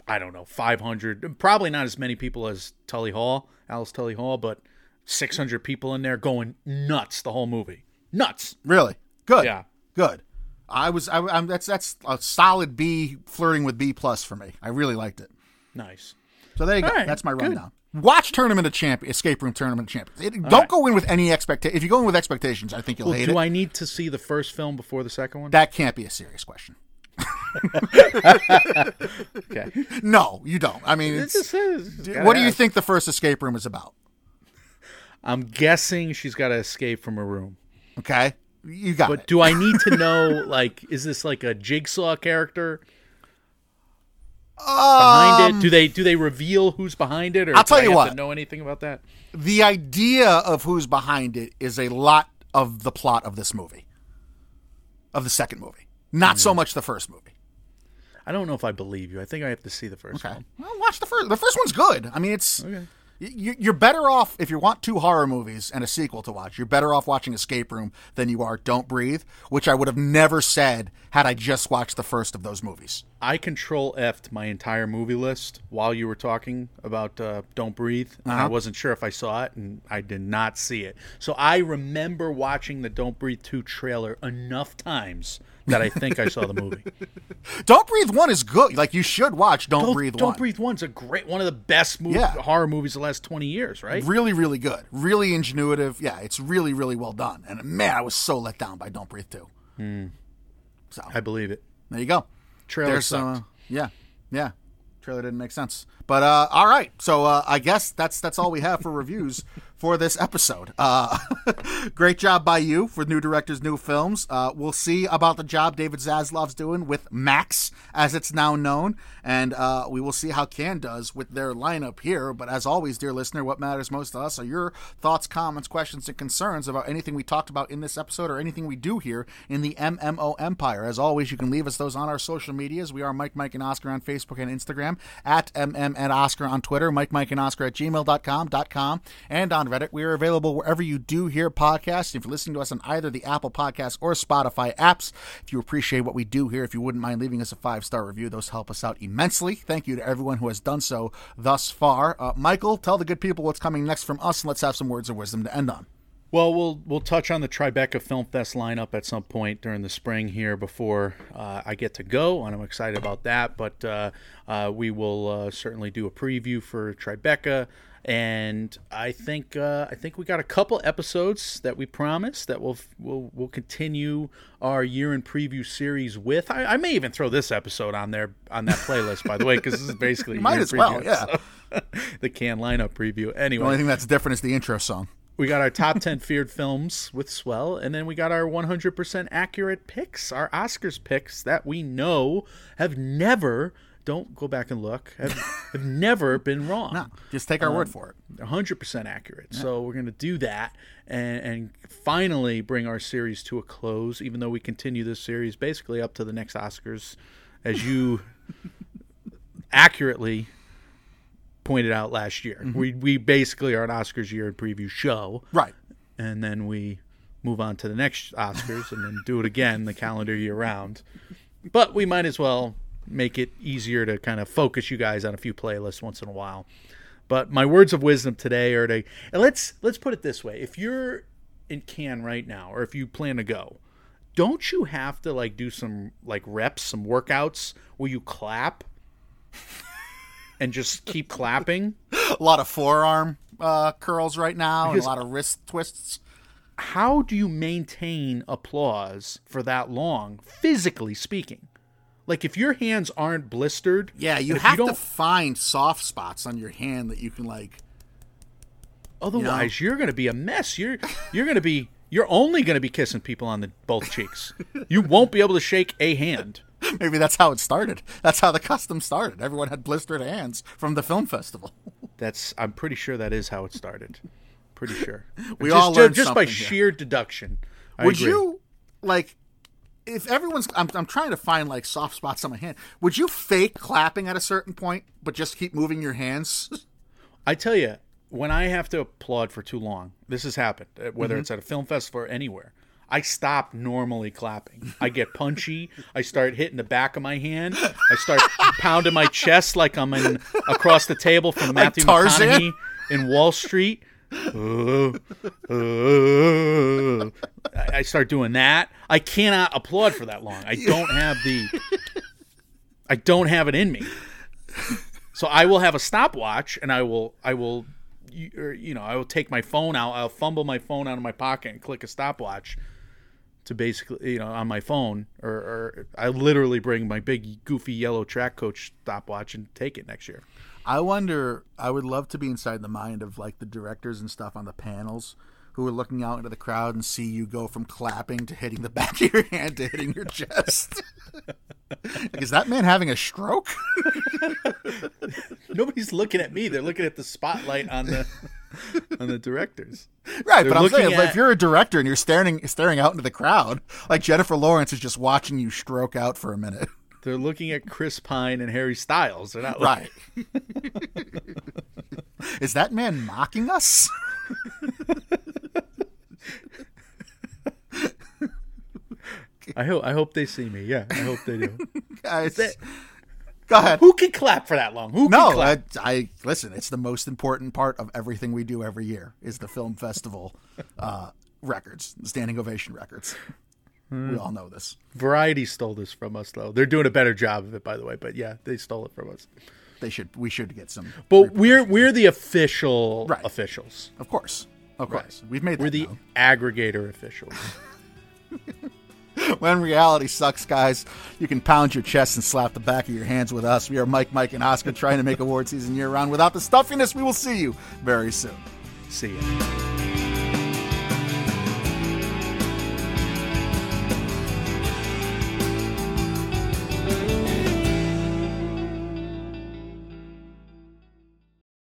I don't know 500 probably not as many people as Tully Hall Alice Tully Hall but 600 people in there going nuts the whole movie nuts
Really good.
Yeah.
good. I was. I, I'm. That's that's a solid B, flirting with B plus for me. I really liked it.
nice
So there you go.
All right,
that's my
good.
Watch Tournament of Champ, Escape Room Tournament of Champions. It, don't go in with any expectation. If you go in with expectations, I think you'll
well,
hate
do
it.
Do I need to see the first film before the second one
that can't be a serious question.
okay
No, you don't. I mean, it's,
It's just- it's
what do you
ask.
think the first escape room is about?
I'm guessing she's got to escape from a room
Okay, you got
but
it.
do I need to know like is this like a jigsaw character behind it? Do they do they reveal who's behind it, or
Um, I'll tell you what.
to know anything about that?
the idea of who's behind it is a lot of the plot of this movie, of the second movie, not so much the first movie.
I don't know if I believe you. I think I have to see the first
Okay.
one.
Well, watch the first. The first one's good. I mean, it's. y- You're better off if you want two horror movies and a sequel to watch. You're better off watching Escape Room than you are Don't Breathe, which I would have never said had I just watched the first of those movies.
I control F'd my entire movie list while you were talking about uh, Don't Breathe. I
Uh-huh.
wasn't sure if I saw it, and I did not see it. So I remember watching the Don't Breathe 2 trailer enough times that I think I saw the movie.
Don't Breathe One is good. Like you should watch Don't,
Don't,
Breathe
Don't
One.
Breathe One's a great, one of the best movie,
Yeah.
horror movies the last 20 years, right?
Really, really good. Really ingenuitive. Yeah, it's really, really well done. And man, I was so let down by Don't Breathe Two. So
I believe it.
there you go.
Trailer
There's
sucked.
uh, yeah, yeah. Trailer didn't make sense. But uh, all right, so uh, I guess that's that's all we have for reviews for this episode. Uh, great job by you for new directors, new films. Uh, we'll see about the job David Zaslav's doing with Max, as it's now known, and uh, we will see how Cannes does with their lineup here. But as always, dear listener, what matters most to us are your thoughts, comments, questions, and concerns about anything we talked about in this episode or anything we do here in the MMO Empire. As always, you can leave us those on our social medias. We are Mike, Mike, and Oscar on Facebook and Instagram, at MM and Oscar on Twitter, Mike, Mike, and Oscar at gmail.com, com, and on Reddit. We are available wherever you do hear podcasts. If you're listening to us on either the Apple Podcasts or Spotify apps, if you appreciate what we do here, if you wouldn't mind leaving us a five star review, those help us out immensely. Thank you to everyone who has done so thus far. Uh, Michael, tell the good people what's coming next from us, and let's have some words of wisdom to end on.
Well, we'll we'll touch on the Tribeca Film Fest lineup at some point during the spring here before uh, I get to go, and I'm excited about that. But uh, uh, we will uh, certainly do a preview for Tribeca, and I think uh, I think we got a couple episodes that we promised that we'll we'll we'll continue our year in preview series with. I, I may even throw this episode on there on that playlist, by the way, because this is basically
Might as well, yeah.
the Cannes lineup preview. Anyway,
The only thing that's different is the intro song.
we got our top 10 feared films with Swell, and then we got our 100% accurate picks, our Oscars picks that we know have never don't go back and look. Have, have never been wrong.
No, just take our
Um,
word for it.
100% accurate. So we're going to do that and, and finally bring our series to a close, even though we continue this series basically up to the next Oscars, as you accurately pointed out last year.
Mm-hmm.
We, we basically are an Oscars year and preview show,
Right.
and then we move on to the next Oscars and then do it again the calendar year round. But we might as well make it easier to kind of focus you guys on a few playlists once in a while. But my words of wisdom today are to and let's let's put it this way: if you're in Cannes right now, or if you plan to go, don't you have to like do some like reps, some workouts where you clap and just keep clapping?
A lot of forearm uh, curls right now, and a lot of wrist twists.
How do you maintain applause for that long, physically speaking? Like if your hands aren't blistered,
Yeah, you have to
don't-
find soft spots on your hand that you can like.
Otherwise, you are going to be a mess. You're you're going to be you're only going to be kissing people on the both cheeks. You won't be able to shake a hand.
Maybe that's how it started. That's how the custom started. Everyone had blistered hands from the film festival.
That's I'm pretty sure that is how it started. Pretty sure.
We
just,
all learned
just by
something here.
sheer deduction. I
Would
agree.
you like if everyone's I'm, I'm trying to find like soft spots on my hand would you fake clapping at a certain point but just keep moving your hands
I tell you, when I have to applaud for too long, this has happened. uh,
Mm-hmm.
Whether it's at a film festival or anywhere, I stop normally clapping. I get punchy. I start hitting the back of my hand. I start pounding my chest like I'm in across the table from Matthew
Tarzan?
McConaughey in Wall Street. I start doing that. I cannot applaud for that long. I don't have the. I don't have it in me. So I will have a stopwatch, and I will, I will, you, er, you know, I will take my phone out. I'll fumble my phone out of my pocket and click a stopwatch to basically, you know, on my phone, or, or I literally bring my big goofy yellow track coach stopwatch and take it next year.
I wonder I would love to be inside the mind of like the directors and stuff on the panels who are looking out into the crowd and see you go from clapping to hitting the back of your hand to hitting your chest. Like, is that man having a stroke?
Nobody's looking at me; they're looking at the spotlight on the on the directors.
right
They're
but i'm saying if, if you're a director and you're staring staring out into the crowd like jennifer lawrence is just watching you stroke out for a minute
They're looking at Chris Pine and Harry Styles. They're not
Right. Is that man mocking us?
I hope I hope they see me. Yeah, I hope they do.
Guys, go ahead.
Who can clap for that long? Who can
No,
clap?
I, I listen. It's the most important part of everything we do every year is the film festival uh, records, standing ovation records.
Hmm.
We all know this.
Variety stole this from us, though. They're doing a better job of it, by the way. But yeah, they stole it from us.
They should. We should get some.
But we're we're the official
Right.
officials.
Of course, of course. We've made.
We're the aggregator officials.
when reality sucks, guys, you can pound your chest and slap the back of your hands with us. We are Mike, Mike, and Oscar trying to make award season year round without the stuffiness. We will see you very soon.
See ya.